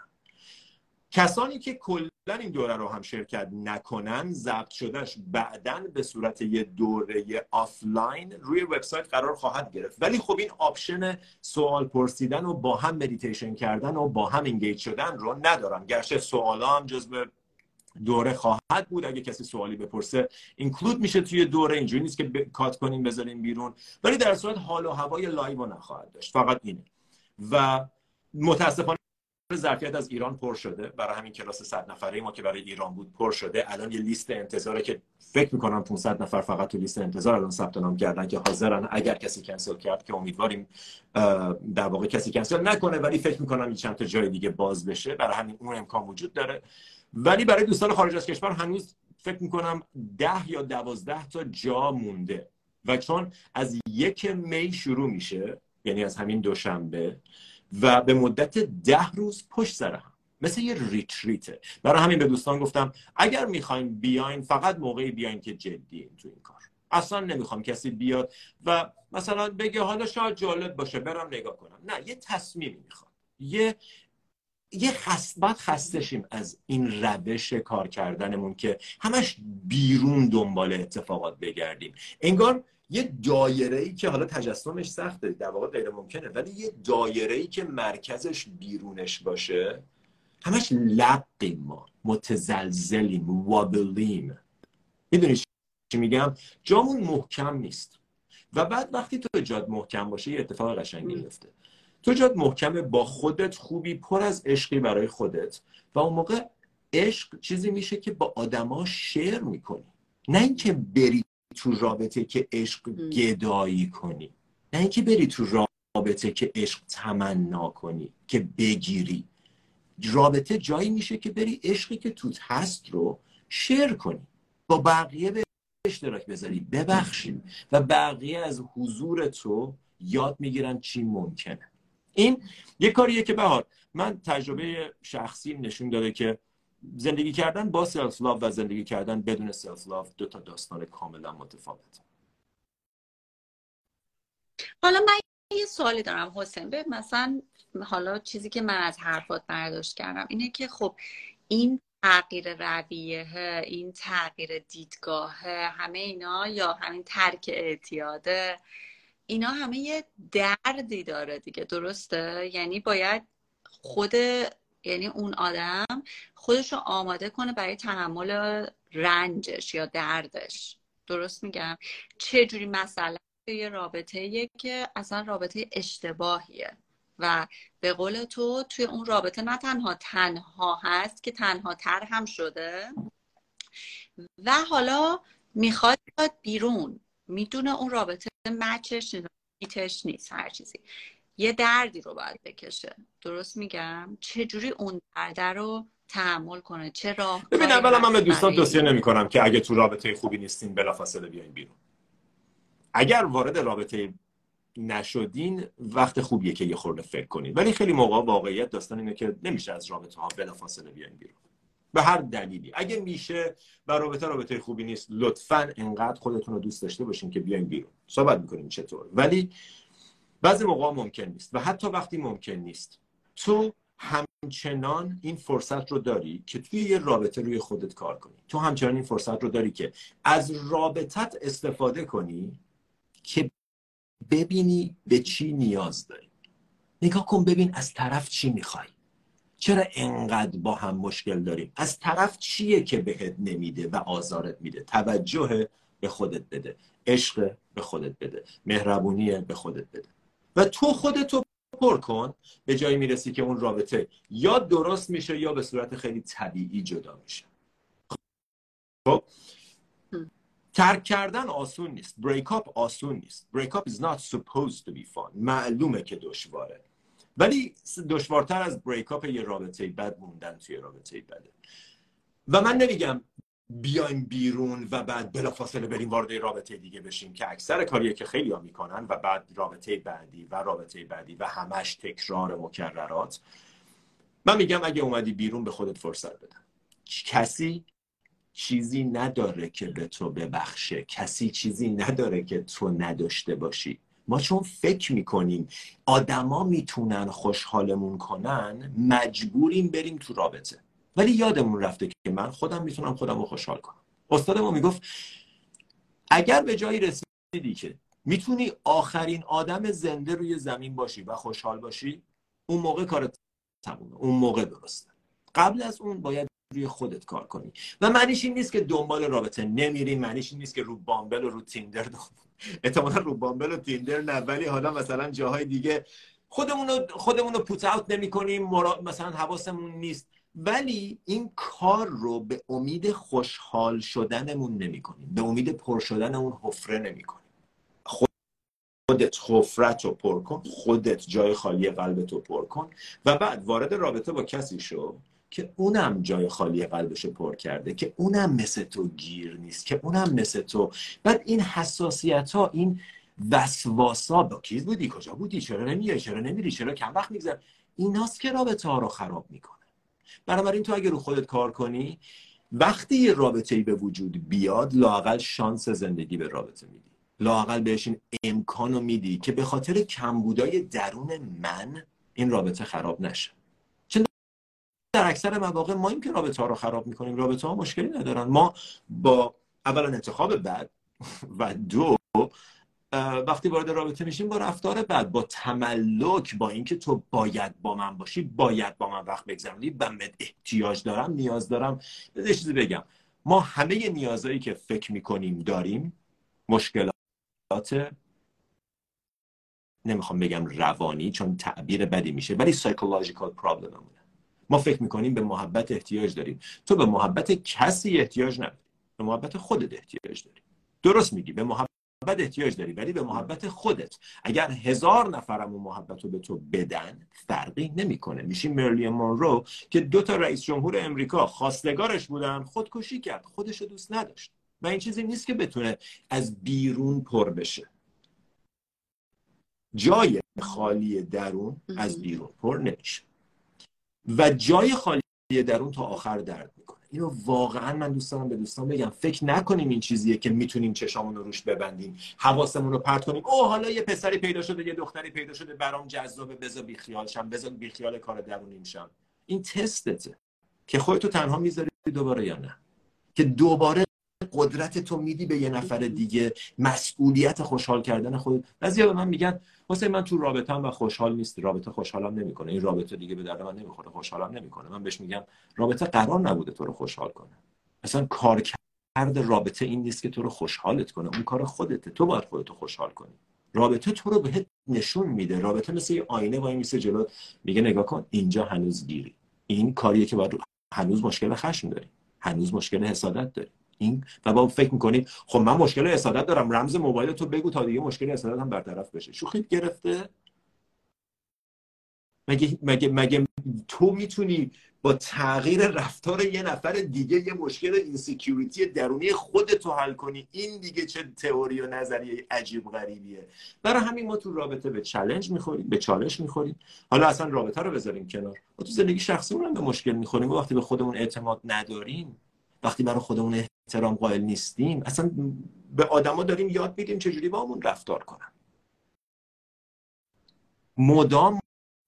کسانی که کلا این دوره رو هم شرکت نکنن ضبط شدهش بعدا به صورت یه دوره آفلاین روی وبسایت قرار خواهد گرفت. ولی خب این option سوال پرسیدن و با هم مدیتیشن کردن و با هم engage شدن رو ندارن گرچه سوالا هم جزو دوره خواهد بود. اگه کسی سوالی بپرسه include میشه توی دوره. اینجوری نیست که ب... کات کنیم بذاریم بیرون. ولی در صورت حال و هوای live نخواهد داشت. فقط اینه. و متاسفانه ظرفیت از ایران پر شده. برای همین کلاس 100 نفره ما که برای ایران بود پر شده. الان یه لیست انتظاره که فکر می‌کنم 500 نفر فقط تو لیست انتظار الان ثبت نام کردن که حاضرن. اگر کسی کنسل کرد که امیدواریم در واقع کسی کنسل نکنه ولی فکر می‌کنم چند تا جای دیگه باز بشه. برای همین اون امکان وجود داره. ولی برای دوستان خارج از کشور هنوز فکر می‌کنم ده یا دوازده تا جا مونده. و چون از یک می شروع میشه یعنی از همین دوشنبه و به مدت ده روز پشت سر هم. مثل یه ریتریته برای همین به دوستان گفتم اگر می‌خواین بیاین فقط موقعی بیاین که جدی تو این کار. اصلا نمی‌خوام کسی بیاد و مثلا بگه حالا شاید جالب باشه برم نگاه کنم. نه یه تصمیمی می‌خوام یه یه خست باید خستشیم از این روش کار کردنمون که همش بیرون دنبال اتفاقات بگردیم. انگار یه دایره ای که حالا تجسمش سخته در واقع غیر ممکنه ولی یه دایره ای که مرکزش بیرونش باشه همش لقیم ما متزلزلیم وابلیم. می‌دونی چی میگم؟ جامون محکم نیست. و بعد وقتی تو جاد محکم باشه یه اتفاق قشنگی میفته تو جاد محکمه با خودت خوبی پر از عشقی برای خودت. و اون موقع عشق چیزی میشه که با آدما شیر می‌کنی. نه اینکه بری تو رابطه که عشق گدایی کنی. نه اینکه بری تو رابطه که عشق تمنا کنی که بگیری. رابطه جایی میشه که بری عشقی که توت هست رو شیر کنی. با بقیه به اشتراک بذاری ببخشید و بقیه از حضور تو یاد می‌گیرن چی ممکنه. این یه کاریه که بهار من تجربه شخصی نشون داده که زندگی کردن با self love و زندگی کردن بدون self love دو تا داستان کاملا متفاوت حالا من یه سوالی دارم حسین. به مثلا حالا چیزی که من از حرفات برداشت کردم اینه که خب این تغییر رویه این تغییر دیدگاه همه اینا یا همین ترک اعتیاده اینا همه یه دردی داره دیگه درسته؟ یعنی باید خود یعنی اون آدم خودش رو آماده کنه برای تحمل رنجش یا دردش. درست میگم؟ چه جوری مسئله یه رابطه که اصلا رابطه اشتباهیه و به قول تو توی اون رابطه نه تنها تنها هست که تنها تر هم شده و حالا می‌خواد بیرون. می‌دونه اون رابطه مچش نیتش نیست هر چیزی. یه دردی رو باید بکشه. درست میگم؟ چجوری اون درد رو تحمل کنه؟ چه راه ببین اولا من به دوستان توصیه نمی کنم که اگه تو رابطه خوبی نیستین بلافاصله بیاین بیرون. اگر وارد رابطه نشدین وقت خوبیه که یه خورده فکر کنید ولی خیلی موقع واقعیت داستان اینه که نمیشه از رابطه ها بلافاصله بیاین بیرون. به هر دلیلی. اگه میشه و رابطه رابطه خوبی نیست لطفا انقدر خودتون رو دوست داشته باشین که بیاین بیرون. صحبت می‌کنیم چطور. ولی بعضی موقع ممکن نیست و حتی وقتی ممکن نیست. تو همچنان این فرصت رو داری که توی یه رابطه روی خودت کار کنی. تو همچنان این فرصت رو داری که از رابطت استفاده کنی که ببینی به چی نیاز داری. نگاه کن ببین از طرف چی می‌خوای. چرا انقدر با هم مشکل داریم؟ از طرف چیه که بهت نمیده و آزارت میده؟ توجه به خودت بده. عشق به خودت بده. مهربونی به خودت بده. و تو خودتو پر کن به جایی می‌رسی که اون رابطه یا درست میشه یا به صورت خیلی طبیعی جدا میشه. خب؟ ترک کردن آسون نیست. بریک اپ آسون نیست. بریک اپ is not supposed to be fun. معلومه که دشواره. ولی دشوارتر از بریک اپ یه رابطه بد موندن توی رابطه بده. و من نمیگم بیایم بیرون و بعد بلافاصله بریم وارد رابطه دیگه بشیم که اکثر کاریه که خیلی ها می‌کنن و بعد رابطه بعدی و رابطه بعدی و همش تکرار مکررات. من میگم اگه اومدی بیرون به خودت فرصت بده. کسی چیزی نداره که به تو ببخشه. کسی چیزی نداره که تو نداشته باشی. ما چون فکر می‌کنیم آدما می‌تونن خوشحالمون کنن مجبوریم بریم تو رابطه. ولی یادمون رفته که من خودم می‌تونم خودم رو خوشحال کنم. استاد ما می‌گفت اگر به جایی رسیدی که می‌تونی آخرین آدم زنده روی زمین باشی و خوشحال باشی اون موقع کارت تمومه اون موقع درسته. قبل از اون باید روی خودت کار کنی. و معنیش این نیست که دنبال رابطه نمیری معنیش این نیست که رو بامبل و رو تیندر *laughs* احتمالا رو بامبل و تیندر نه. ولی حالا مثلا جاهای دیگه خودمون رو خودمون رو پوت اوت نمی کنیم مثلا حواسمون نیست. ولی این کار رو به امید خوشحال شدنمون نمی کنیم به امید پر شدن اون حفره نمی کنیم خودت حفرت رو پر کن خودت جای خالی قلبت رو پر کن و بعد وارد رابطه با کسی شو که اونم جای خالی قلبش پر کرده که اونم مثل تو گیر نیست که اونم مثل تو. بعد این حساسیت ها این وسواسا با کیز بودی؟ کجا بودی؟ چرا نمیای؟ چرا نمیری؟ چرا کم وقت میگذر ایناست که رابطه ها رو خراب می‌کنه. بنابراین تو اگه رو خودت کار کنی وقتی یه رابطه ای به وجود بیاد لاقل شانس زندگی به رابطه میدی. لاقل بهش این امکانو میدی که به خاطر کمبودای درون من این رابطه خراب نشه. چون در اکثر مواقع ما این که رابطه ها رو خراب می‌کنیم رابطه ها مشکلی ندارن. ما با اولا انتخاب بد و دو وقتی وارد رابطه میشیم با رفتار بد با تملک با اینکه تو باید با من باشی باید با من وقت بگذرونی و احتیاج دارم نیاز دارم. یه چیزی بگم. ما همه نیازهایی که فکر می‌کنیم داریم مشکلات نمی‌خوام بگم روانی چون تعبیر بدی میشه ولی سایکولوژیکال پرابلممونه ما فکر می‌کنیم به محبت احتیاج داریم. تو به محبت کسی احتیاج نداری. به محبت خودت احتیاج داری. درست میگی. به محبت محبت احتیاج داری ولی به محبت خودت. اگر هزار نفرم اون محبت رو به تو بدن فرقی نمی‌کنه. میشی مرلی مونرو که دو تا رئیس جمهور امریکا خواستگارش بودن خودکشی کرد خودش رو دوست نداشت. و این چیزی نیست که بتونه از بیرون پر بشه. جای خالی درون از بیرون پر نمیشه. و جای خالی درون تا آخر درد می‌کنه. اینو واقعا من دوست دارم به دوستان بگم. فکر نکنیم این چیزیه که می‌تونیم چشامون رو روش ببندیم حواسمون رو پرت کنیم. او حالا یه پسری پیدا شده یه دختری پیدا شده برام جذابه بذار بیخیال شم بذار بیخیال کار درونیم شم. این تستته که خودتو تنها می‌ذاری دوباره یا نه؟ که دوباره قدرت تو میدی به یه نفر دیگه مسئولیت خوشحال کردن خود. بعضیا به من میگن واسه من تو رابطه و خوشحال نیست. رابطه خوشحالم نمی‌کنه. این رابطه دیگه به درد من نمی‌خوره خوشحالم نمی‌کنه. من بهش میگم رابطه قرار نبوده تو رو خوشحال کنه. اصلا کار کرد رابطه این نیست که تو رو خوشحالت کنه. اون کار خودته. تو باید خودتو خوشحال کنی. رابطه تو رو بهت نشون میده. رابطه مثل یه آینه وای میسه جلو. میگه نگاه کن اینجا هنوز گیری. این کاریه که باید هنوز مشکل خشم داری. هنوز مشکل حسادت داری. این و با فکر می‌کنید خب من مشکل حسادت دارم. رمز موبایل تو بگو تا دیگه مشکل حسادت هم برطرف بشه. شوخیت گرفته؟ مگه مگه مگه تو می‌تونی با تغییر رفتار یه نفر دیگه یه مشکل insecurity درونی خودتو حل کنی؟ این دیگه چه تئوری و نظریه عجیب غریبیه. برای همین ما تو رابطه به چالش می‌خوریم به چالش می‌خوریم. حالا اصلا رابطه رو بذاریم کنار. ما تو زندگی شخصی هم به مشکل می‌خوریم. وقتی به خودمون اعتماد نداریم وقتی برای خودمون احترام قائل نیستیم اصلا به آدما داریم یاد میدیم چجوری با همون رفتار کنن. مدام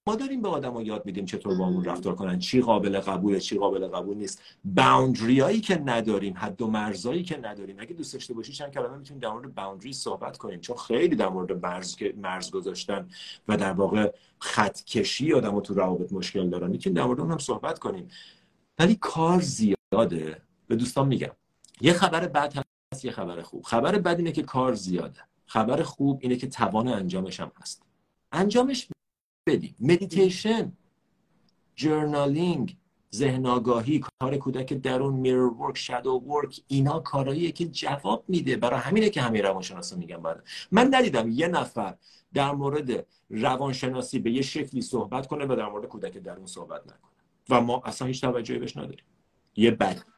ما داریم به آدما یاد میدیم چطور با همون رفتار کنن. چی قابل قبوله چی قابل قبول نیست. باوندریایی که نداریم حد و مرزایی که نداریم. اگه دوست داشته باشی چند کلمه می‌تونیم در مورد باوندری صحبت کنیم. چون خیلی در مورد مرز مرز گذاشتن و در واقع خط کشی آدمو تو روابط مشکل دارن. می‌تونیم در مورد اون هم صحبت کنیم. ولی کار زیاده. به دوستان میگم. یه خبر بد هست یه خبر خوب. خبر بد اینه که کار زیاده. خبر خوب اینه که توان انجامش هم هست. انجامش بدی. meditation journaling ذهن آگاهی کار کودک درون mirror work shadow work اینا کارهاییه که جواب میده. برای همینه که همه روانشناسا میگن بعد. من ندیدم یه نفر در مورد روانشناسی به یه شکلی صحبت کنه و در مورد کودک درون صحبت نکنه. و ما اصلا هیچ توجهی بهش نداریم. یه بد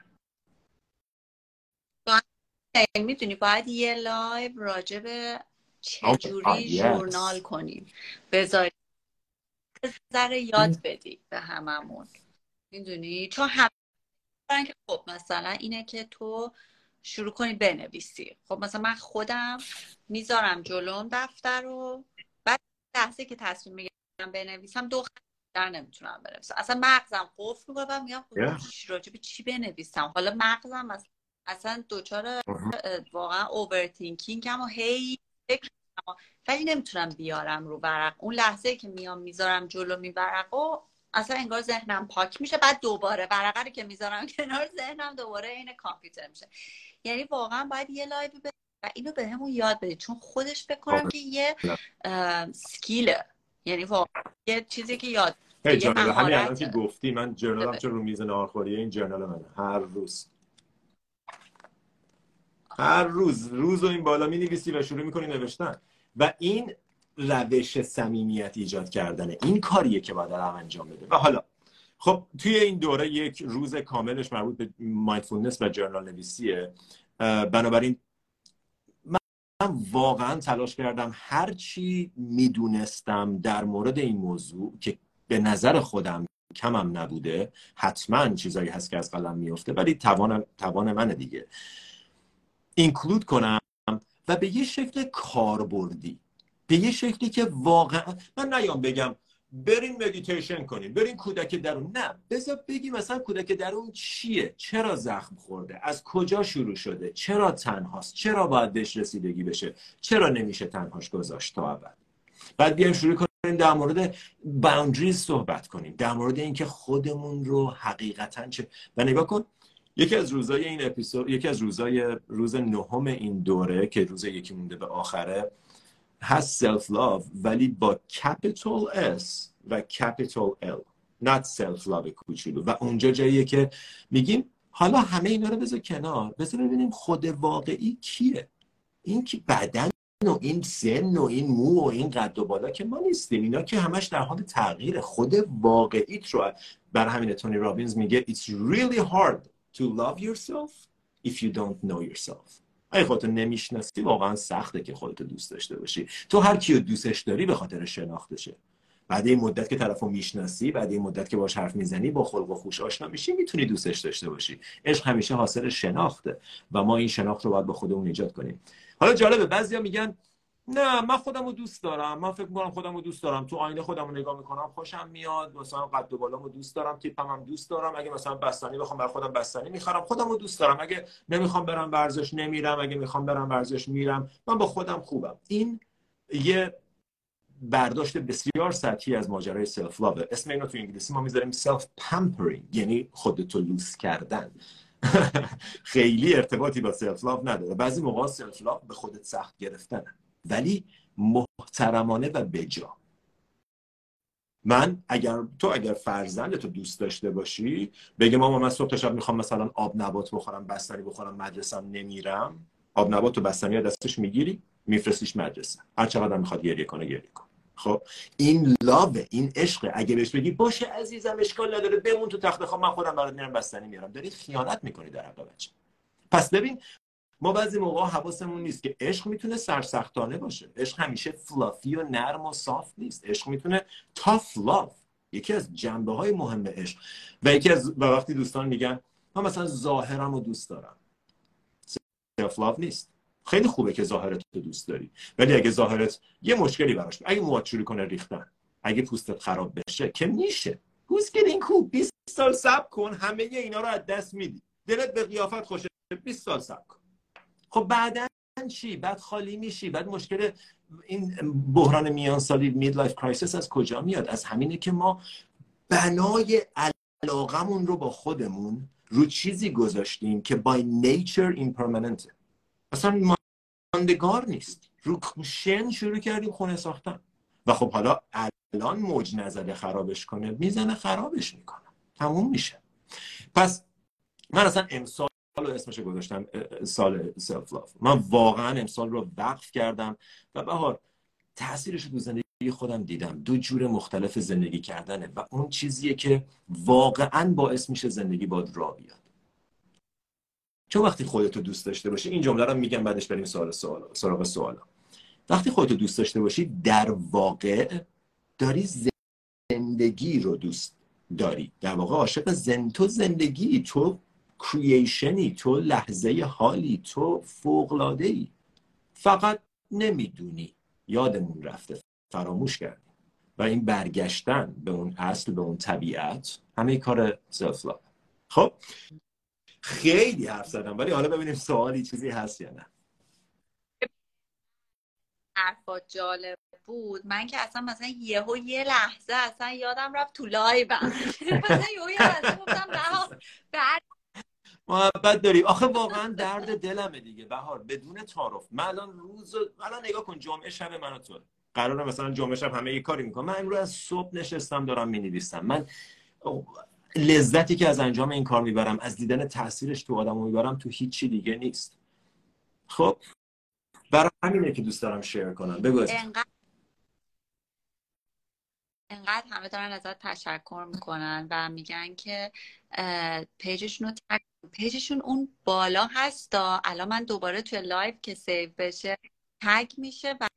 می‌دونی باید یه لایو راجع به چجوری ژورنال کنیم. بذاری ذره یاد بدی به هممون. می‌دونی؟ چون هم که خب مثلا اینه که تو شروع کنی بنویسی. خب مثلا من خودم می‌ذارم جلوم دفتر رو بعد لحظه که تصمیم می‌گیرم بنویسم دو در نمی‌تونم بنویسم. اصلا مغزم قفل می‌کنه و میگم خب راجع به چی بنویسم؟ حالا مغزم اصلا دوچار واقعا اوورتینکینگ هم و هی فکر ولی نمی‌تونم بیارم رو ورق. اون لحظه که میام می‌ذارم جلو می ورق و اصلا انگار ذهنم پاک میشه. بعد دوباره ورقه رو که می‌ذارم *laughs* کنار ذهنم دوباره این کامپیوتر میشه. یعنی واقعا باید یه لایو و اینو به همون یاد بدید. چون خودش بکنم که یه سکیله یعنی واقعا یه چیزی که یاد همین الان که گفتی من جرنالم چون رو میز نارخوریه این جرنال من هر روز. هر روز روز و این بالا می نویسی و شروع می‌کنی نوشتن. و این روش صمیمیت ایجاد کردنه. این کاریه که باید هم انجام بده. و حالا خب توی این دوره یک روز کاملش مربوط به مایندفولنس و جرنال نویسیه. بنابراین من واقعا تلاش کردم هرچی می‌دونستم در مورد این موضوع که به نظر خودم کمم نبوده حتما چیزایی هست که از قلم میفته ولی توان توان منه دیگه. اینکلود کنم و به یه شکل کاربردی به یه شکلی که واقعا من نیام بگم برین مدیتیشن کنیم برین کودک درون. نه بذار بگی مثلا کودک درون چیه؟ چرا زخم خورده؟ از کجا شروع شده؟ چرا تنهاست؟ چرا باید بهش رسیدگی بشه؟ چرا نمیشه تنهاش گذاشت تا ابد؟ بعد بیایم شروع کنیم در مورد boundaries صحبت کنیم در مورد اینکه خودمون رو حقیقتا چه و نگاه کن یکی از روزای این اپیزود یکی از روزای روز نهم این دوره که روز یکی مونده به آخره هست self love ولی با capital S و capital L not self love کوچولو. و اونجا جاییه که میگیم حالا همه اینا رو بذار کنار. بذار ببینیم خود واقعی کیه. این که بدن و این سن و این مو و این قد و بالا که ما نیستیم. اینا که همش در حال تغییر خود واقعیت رو بر همین تونی رابینز میگه it's really hard to love yourself if you don't know yourself. اگه خودتو نمی‌شناسی واقعا سخته که خودتو دوست داشته باشی. تو هر کیو دوستش داری به خاطر شناختشه. بعد این مدت که طرفو می‌شناسی بعد این مدت که باش حرف می‌زنی با خلق و خوش آشنا میشی می‌تونی دوستش داشته باشی. عشق همیشه حاصل شناخته و ما این شناخت رو باید با خودمون ایجاد کنیم. حالا جالبه بعضیا میگن نه من خودم رو دوست دارم. من فکر می‌کنم خودم رو دوست دارم. تو آینه خودم رو نگاه می‌کنم خوشم میاد. مثلا قد و بالامو دوست دارم تیپم هم دوست دارم. اگه مثلا بستنی بخوام بر خودم بستنی می‌خرم. خودم رو دوست دارم. اگه نمی‌خوام برم ورزش نمیرم. اگه می‌خوام برم ورزش میرم. من با خودم خوبم. این یه برداشت بسیار سطحی از ماجرای self love اسم اینو تو انگلیسی ما می‌ذاریم self pampering یعنی خودتو لوس کردن. *laughs* خیلی ارتباطی با self love نداره. بعضی موقع self love به خودت سخت گرفتنه. ولی محترمانه و بجا من اگر تو اگر فرزند تو دوست داشته باشی بگه ماما من صبح تا شب می‌خوام مثلا آب نبات بخورم بستنی بخورم مدرسم نمیرم. آب نبات و بستنی دستش می‌گیری میفرستیش مدرسه. هر چقدر می‌خواد گریه کنه گریه کن. خب؟ این love ه این عشقه اگه بهش بگی باشه عزیزم اشکال نداره بمون تو تخت خواب من خودم برات میرم بستنی میارم. داری خیانت می‌کنی در حق بچه. پس ببین ما بعضی موقع حواسمون نیست که عشق می‌تونه سرسختانه باشه. عشق همیشه fluffy و نرم و صاف نیست. عشق می‌تونه tough love یکی از جنبه های مهم عشق. و یکی از و وقتی دوستان میگن من مثلا ظاهرم رو دوست دارم. self love نیست. خیلی خوبه که ظاهرت رو دوست داری. ولی اگه ظاهرت یه مشکلی براش اگه موهات شروع کنه ریختن اگه پوستت خراب بشه که میشه؟ Who's gonna care 20 سال صبر کن. همه اینا رو از دست میدی. دلت به قیافت خوشه 20 سال صبر کن. خب بعدا چی؟ بعد خالی میشی بعد مشکل این بحران میان سالی midlife crisis از کجا میاد؟ از همینه که ما بنای علاقمون رو با خودمون رو چیزی گذاشتیم که by nature impermanent. اصلا ماندگار نیست. رو شن شروع کردیم خونه ساختن. و خب حالا الان موج نزده خرابش کنه می‌زنه خرابش می‌کنه. تموم میشه. پس من اصلا امسال رو اسمش گذاشتم سال سلف لاف من واقعا امسال رو وقف کردم و بهار تاثیرش رو زندگی خودم دیدم. دو جور مختلف زندگی کردنه و اون چیزیه که واقعا باعث میشه زندگی باد را بیاد. چون وقتی خودتو دوست داشته باشی این جمله رو میگم بعدش بریم سوال سوال سراغ سوالا. وقتی خودتو دوست داشته باشی در واقع داری زندگی رو دوست داری. در واقع عاشق زن تو زندگی تو کریشنی تو لحظه حالی تو فوقلاده ای فقط نمی‌دونی. یادمون رفته فراموش کردیم. و این برگشتن به اون اصل به اون طبیعت همه کار سلف خب؟ خیلی حرف زدم ولی حالا ببینیم سوالی چیزی هست یا نه. حرفات جالب بود. من که اصلا مثلا یهو یه لحظه اصلا یادم رفت تو لایوم *laughs* مثلا یهو یه لحظه محبت داری. آخه واقعا درد دلمه دیگه. بهار بدون تعارف. من الان روز الان نگاه کن جمعه شب من و تو قراره مثلا جمعه شب همه یه کاری می‌کنم. من امروز از صبح نشستم دارم می‌نویسم. من لذتی که از انجام این کار می‌برم از دیدن تاثیرش تو آدم می‌برم تو هیچی دیگه نیست. خب؟ برای همینه که دوست دارم share کنم. بگو انقدر انقدر همه دارن ازت تشکر می‌کنن و میگن که page شون رو page شون اون بالا هستا. الان من دوباره توی live که save بشه tag میشه و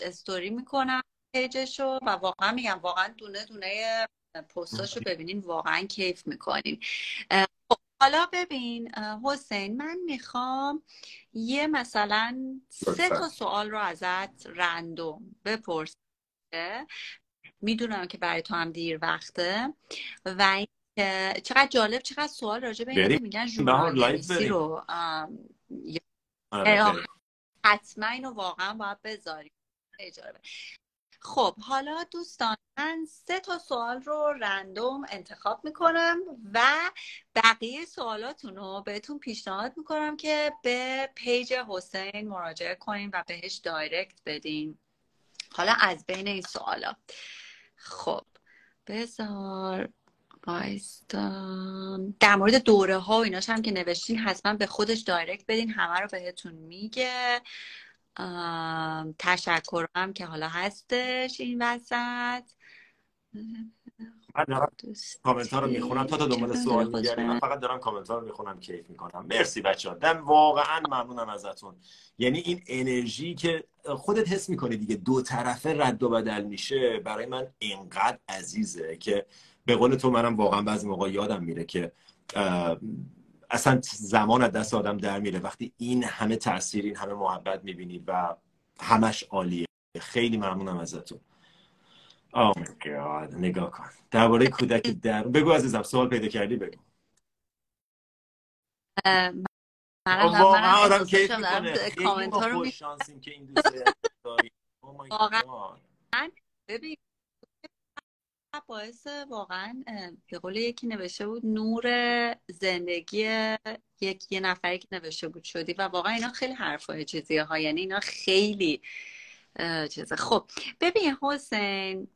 استوری می‌کنم page شو و واقعا میگم واقعا دونه دونه پستاشو ببینین واقعا کیف می‌کنین. خب، حالا ببین حسین من می‌خوام یه مثلا سه تا سوال رو ازت رندوم بپرسه می‌دونم که برای تو هم دیر وقته و چقدر جالب چقدر سوال راجع به این میگن ژورنالیستی رو آره، حتما اینو واقعا باید بذاری اجاره خب حالا دوستان من سه تا سوال رو رندوم انتخاب می‌کنم و بقیه سوالاتون رو بهتون پیشنهاد می‌کنم که به پیج حسین مراجعه کنین و بهش دایرکت بدین. حالا از بین این سوالا. خب بذار بایستم در مورد دوره ها و ایناش هم که نوشتین حتما به خودش دایرکت بدین همه رو بهتون میگه. تشکرم که حالا هستش این وسط. من دارم کامنت ها رو می‌خونم. تا تا دنبال سوال میگردیم من فقط دارم کامنت ها رو می‌خونم کیف می‌کنم. مرسی بچه ها دم واقعا ممنونم ازتون. یعنی این انرژی که خودت حس می‌کنی دیگه دو طرفه رد و بدل میشه برای من اینقدر عزیزه که به قول تو منم واقعا بعضی موقع یادم میره که اصلا زمان از دست آدم در میره. وقتی این همه تاثیر این همه محبت می‌بینی و همش عالیه. خیلی ممنونم ازتون. Oh my god. نگاه کن. درباره کودک در بگو عزیزم سوال پیدا کردی بگو. واقعا آدم کیف می‌کنه. کامنت ها رو شانسیم که این دوست داری. واقعا ببین باعث واقعا به قول یکی نوشته بود نور زندگی یک یه نفری که نوشته بود شدی. و واقعا اینا خیلی حرفای چیزی ها یعنی اینا خیلی چیزه. خب ببین حسین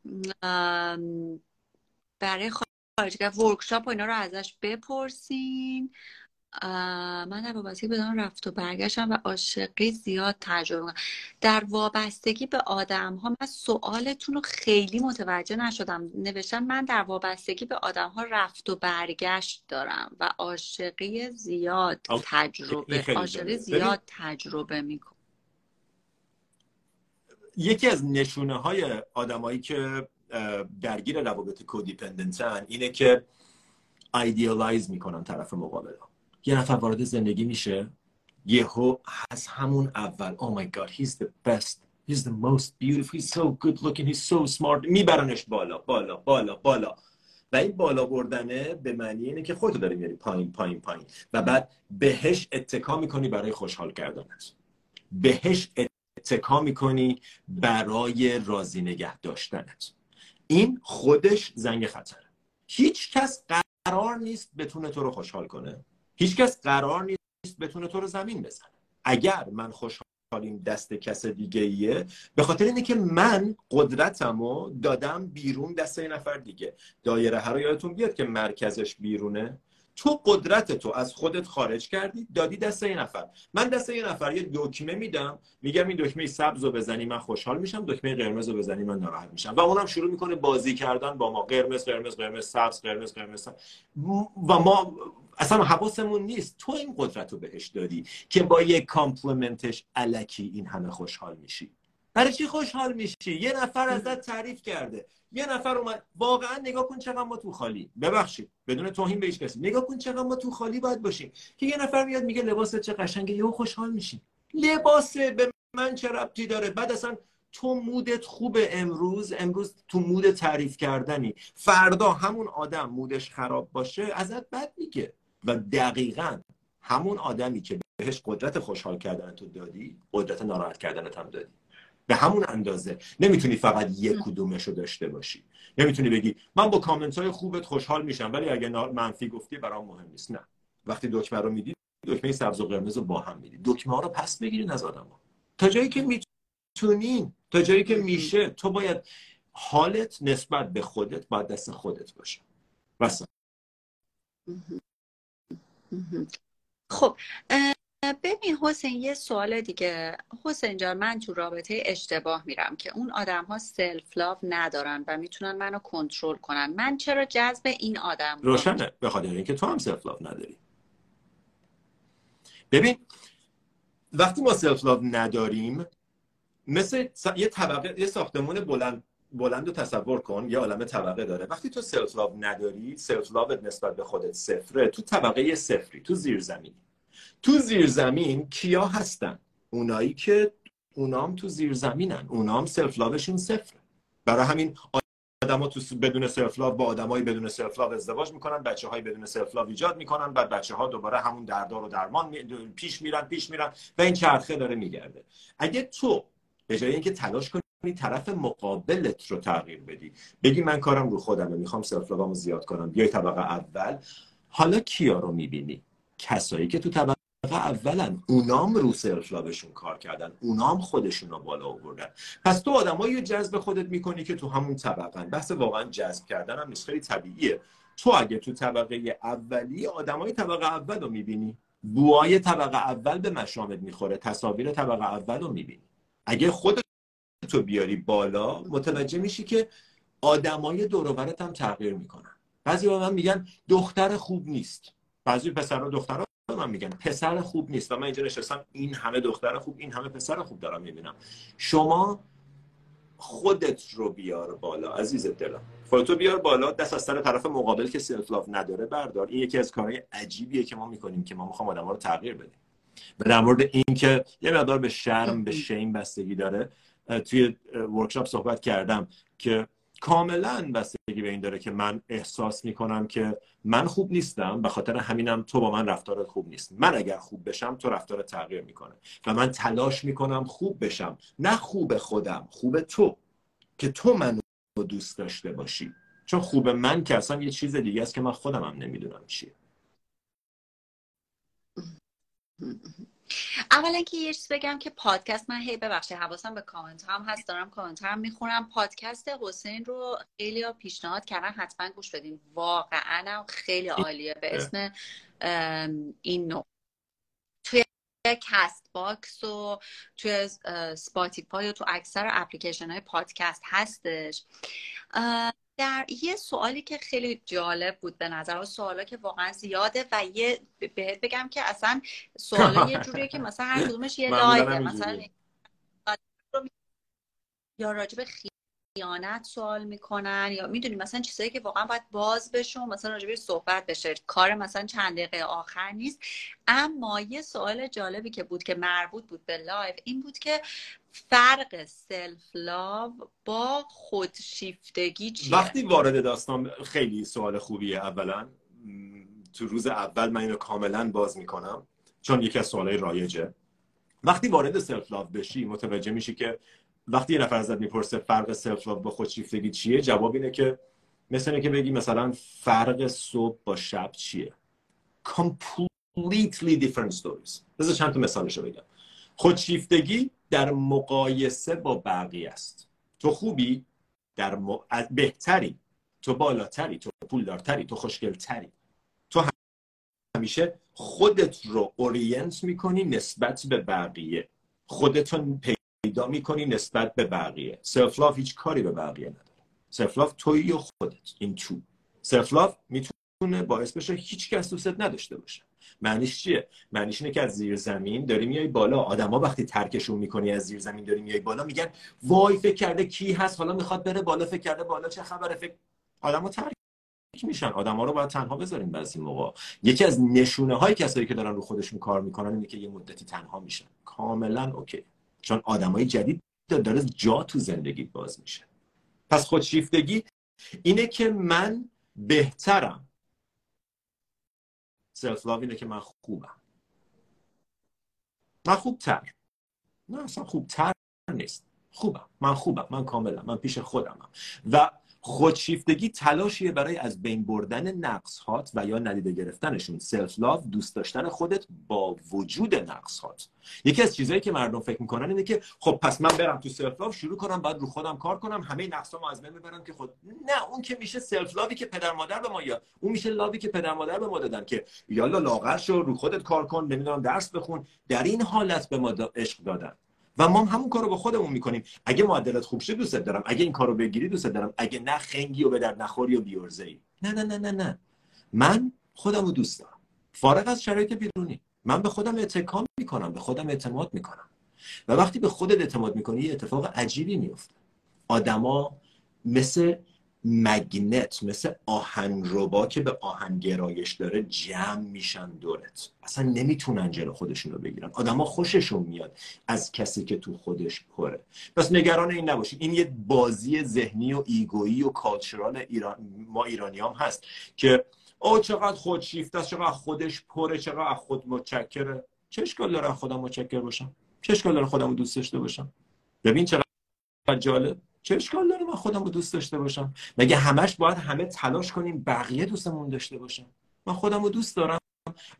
برای خارج ورکشاپ و اینا رو ازش بپرسین. من در وابستگی به رفت و برگشتم و عاشقی زیاد تجربه در وابستگی به آدم ها من سوالتون رو خیلی متوجه نشدم. نوشتم من در وابستگی به آدم ها رفت و برگشت دارم و عاشقی زیاد تجربه عاشقی زیاد تجربه می‌کنم. یکی از نشونه های آدمایی که درگیر روابط codependent ن اینه که idealize می‌کنن طرف مقابل. یه نفر وارد زندگی میشه یهو از همون اول oh my god he's the best. He's the most beautiful. He's so good looking. He's so smart. میبرنش بالا بالا بالا بالا. و این بالا بردنه به معنی اینه که خودتو داری میاری پایین پایین پایین. و بعد بهش اتکا می‌کنی برای خوشحال کردنت. بهش اتکا می‌کنی برای راضی نگه داشتنت. این خودش زنگ خطره. هیچ کس قرار نیست بتونه تو رو خوشحال کنه. هیچکس قرار نیست بتونه تو رو زمین بزنه. اگر من خوشحالیم دست کس دیگه ایه به خاطر اینه که من قدرتم رو دادم بیرون دست یه نفر دیگه. دایره هر رو یادتون بیاد که مرکزش بیرونه؟ تو قدرت تو از خودت خارج کردی دادی دست یه نفر. من دست یه نفر یه دکمه میدم میگم این دکمه سبز رو بزنی من خوشحال میشم دکمه قرمز رو بزنی من ناراحت میشم. و اونم شروع می‌کنه بازی کردن با ما. قرمز قرمز قرمز سبز قرمز قرمز و ما اصلا حواسمون نیست. تو این قدرت رو بهش دادی که با یک کامپلمنتش علکی این همه خوشحال میشی. برای چی خوشحال میشی؟ یه نفر ازت تعریف کرده. یه نفر اومد واقعا نگاه کن چقدر ما تو خالی. ببخشید بدون توهین به هیچ کسی. نگاه کن چقدر ما تو خالی باید باشیم. که یه نفر میاد میگه لباس چه قشنگه یهو خوشحال میشی لباس به من چه ربطی داره؟ بعد اصلا تو مودت خوبه امروز؟ امروز تو مود تعریف کردنی. فردا همون آدم مودش خراب باشه ازت بد میگه. و دقیقا همون آدمی که بهش قدرت خوشحال کردن تو دادی قدرت ناراحت کردنت هم دادی. به همون اندازه. نمی‌تونی فقط یک کدومش رو داشته باشی. نمی‌تونی بگی من با کامنت های خوبت خوشحال میشم ولی اگه منفی گفتی برام مهم نیست. نه. وقتی دکمه رو میدی دکمه سبز و قرمز رو با هم میدی. دکمه ها رو پس بگیرین از آدم ها. تا جایی که می‌تونین تا جایی که میشه تو باید حالت نسبت به خودت باید دست خودت باشه. بس خب ببین حسین یه سوال دیگه. حسین جان من تو رابطه اشتباه میرم که اون آدم ها سلف لاو ندارن و می‌تونن منو کنترل کنن. من چرا جذب این آدم روشنه. به خاطر اینکه تو هم self love نداری. ببین وقتی ما self love نداریم مثل یه طبقه یه ساختمون بلند بلند تصور کن یه عالم طبقه داره. وقتی تو self love نداری self love نسبت به خودت صفره. تو طبقه صفری تو زیر زمینی تو زیر زمین کیا هستن؟ اونایی که اونام تو زیر زمینن. اونام self love شون صفره. برای همین ها تو بدون self love با آدمایی بدون self love ازدواج می‌کنن بچه های بدون self love ایجاد می‌کنن بعد بچه ها دوباره همون دردا رو دارن پیش میرن پیش میرن و این چرخه داره میگرده. اگه تو به جای اینکه تلاش کنی طرف مقابلت رو تغییر بدی بگی من کارم رو خودمه می‌خوام self love امو زیاد کنم بیای طبقه اول حالا کیا رو می‌بینی؟ کسایی که تو طبقه اولن اونام رو self love شون کار کردن اونام خودشون رو بالا آوردن. پس تو آدمایی جذب خودت می‌کنی که تو همون طبقن. بحث واقعا جذب کردن هم خیلی طبیعیه. تو اگه تو طبقه اولی آدمای طبقه اول رو می‌بینی بوهای طبقه اول به مشامت می‌خوره تصاویر طبقه اول رو می‌بینی. اگه خودت تو بیاری بالا متوجه میشی که آدمای دور هم تغییر می‌کنن. بعضی من میگن دختر خوب نیست. بعضی پسر و دخترها من میگن. پسر خوب نیست. و من اینجا نشستم این همه دختر خوب این همه پسر خوب دارم می‌بینم. شما خودت رو بیار بالا عزیز دلم. خودتو بیار بالا دست از سر طرف مقابل که self love نداره بردار. این یکی از کارهای عجیبیه که ما می‌کنیم که ما می‌خوام آدم رو تغییر بدیم. و در مورد این که یه مقدار به شرم به shame بستگی داره توی ورکشاپ صحبت کردم که کاملا بستگی به این داره که من احساس می‌کنم که من خوب نیستم به خاطر همینم تو با من رفتارت خوب نیست. من اگر خوب بشم تو رفتارت تغییر می‌کنه و من تلاش می‌کنم خوب بشم. نه خوب خودم خوب تو. که تو منو دوست داشته باشی. چون خوب من که اصلا یه چیز دیگه است که من خودم هم نمی‌دونم چیه. اولا که یه چیز بگم که پادکست من هی ببخشید حواسم به کامنت هم هست دارم کامنت هم می‌خونم. پادکست حسین رو خیلی ها پیشنهاد کردن حتما گوش بدین. واقعا خیلی عالیه. به اسم این نوع. توی Castbox و توی Spotify و تو اکثر اپلیکیشن های پادکست هستش. در یه سوالی که خیلی جالب بود به نظرم سوالا که واقعا زیاده و یه بهت بگم که اصلا سوالا یه جوریه که مثلا هر *laughs* کدومش یه لایه مثلا یا راجب خیانت سوال می‌کنن یا می‌دونی مثلا چیزایی که واقعا باید باز بشه مثلا راجب صحبت بشه. کار مثلا چند دقیقه آخر نیست. اما یه سوال جالبی که بود که مربوط بود به لایو این بود که فرق self love با خودشیفتگی چیه؟ وقتی وارد داستان خیلی سوال خوبیه اولا تو روز اول من اینو کاملا باز می‌کنم چون یکی از سوالای رایجه. وقتی وارد self love بشی متوجه میشی که وقتی یه نفر ازت می‌پرسه فرق self با خودشیفتگی چیه جواب اینه که مثل اینه که بگی مثلا فرق صبح با شب چیه. Completely different stories. بذار چند تا مثالشو بگم. خودشیفتگی در مقایسه با بقیه است. تو خوبی؟ تو بهتری. تو بالاتری. تو پولدارتری. تو خوشگلتری. تو همیشه خودت رو orient می‌کنی نسبت به بقیه. خودتو پیدا می‌کنی نسبت به بقیه. self love هیچ کاری به بقیه نداره. self love تویی و خودت. این تو. self love می‌تونه باعث بشه هیچ کس دوستت نداشته باشه. معنیش چیه؟ معنیش اینه که از زیر زمین داری میای بالا. آدما وقتی ترکشون می‌کنی از زیر زمین داری میای بالا میگن وای فکر کرده کی هست؟ حالا می‌خواد بره بالا فکر کرده بالا چه خبره؟ فکر آدمو ترک میشن. آدما رو باید تنها بذاریم بعضی موقع. یکی از نشونه های کسایی که دارن رو خودشون کار می‌کنن اینه که یه مدتی تنها میشن. کاملا okay. چون آدمای جدید داره جا تو زندگی باز میشه. پس خودشیفتگی اینه که من بهترم. self اینه که من خوبم. من خوبتر. نه اصلا خوبتر نیست. خوبم. من خوبم. من کاملم. من پیش خودمم. و خودشیفتگی تلاشیه برای از بین بردن نقص هات و یا ندیده گرفتنشون. self love دوست داشتن خودت با وجود نقص هات یکی از چیزهایی که مردم فکر می‌کنن اینه که خب پس من برم تو self love شروع کنم بعد رو خودم کار کنم همه نقصامو از بین ببرم که خود نه اون که میشه self love ی که پدر مادر به ما یا اون میشه love ی که پدر مادر به ما دادن که یالا لاغر شو رو خودت کار کن نمی‌دونم درس بخون. در این حالت به ما عشق دادن. و ما هم همون کارو با خودمون می‌کنیم. اگه معدلت خوب شه دوست دارم. اگه این کارو بگیری دوست دارم. اگه نه خنگی و به در نخوری و بی‌عرضه ای نه نه نه نه نه. من خودم رو دوست دارم. فارغ از شرایط بیرونی. من به خودم اعتکام می‌کنم. به خودم اعتماد می‌کنم. و وقتی به خودت اعتماد می‌کنی یه اتفاق عجیبی میفته آدما مثل مگنت مثل آهنربا که به آهن گرایش داره جمع میشن دورت. اصلا نمی‌تونن جلو خودشون رو بگیرن. آدما خوششون میاد از کسی که تو خودش پره. پس نگران این نباشید. این یه بازی ذهنی و ایگویی و کالچرال ایران ما ایرانیام هست که او چقدر خودشیفته است چقدر خودش پره چقدر خود متشکره. چه اشکال داره خودم متشکر باشم؟ چه اشکال داره خودم دوست داشته باشم؟ ببین چقدر جالب. چه اشکال داره من خودم رو دوست داشته باشم؟ مگه همش باید همه تلاش کنیم بقیه دوستمون داشته باشم من خودم رو دوست دارم.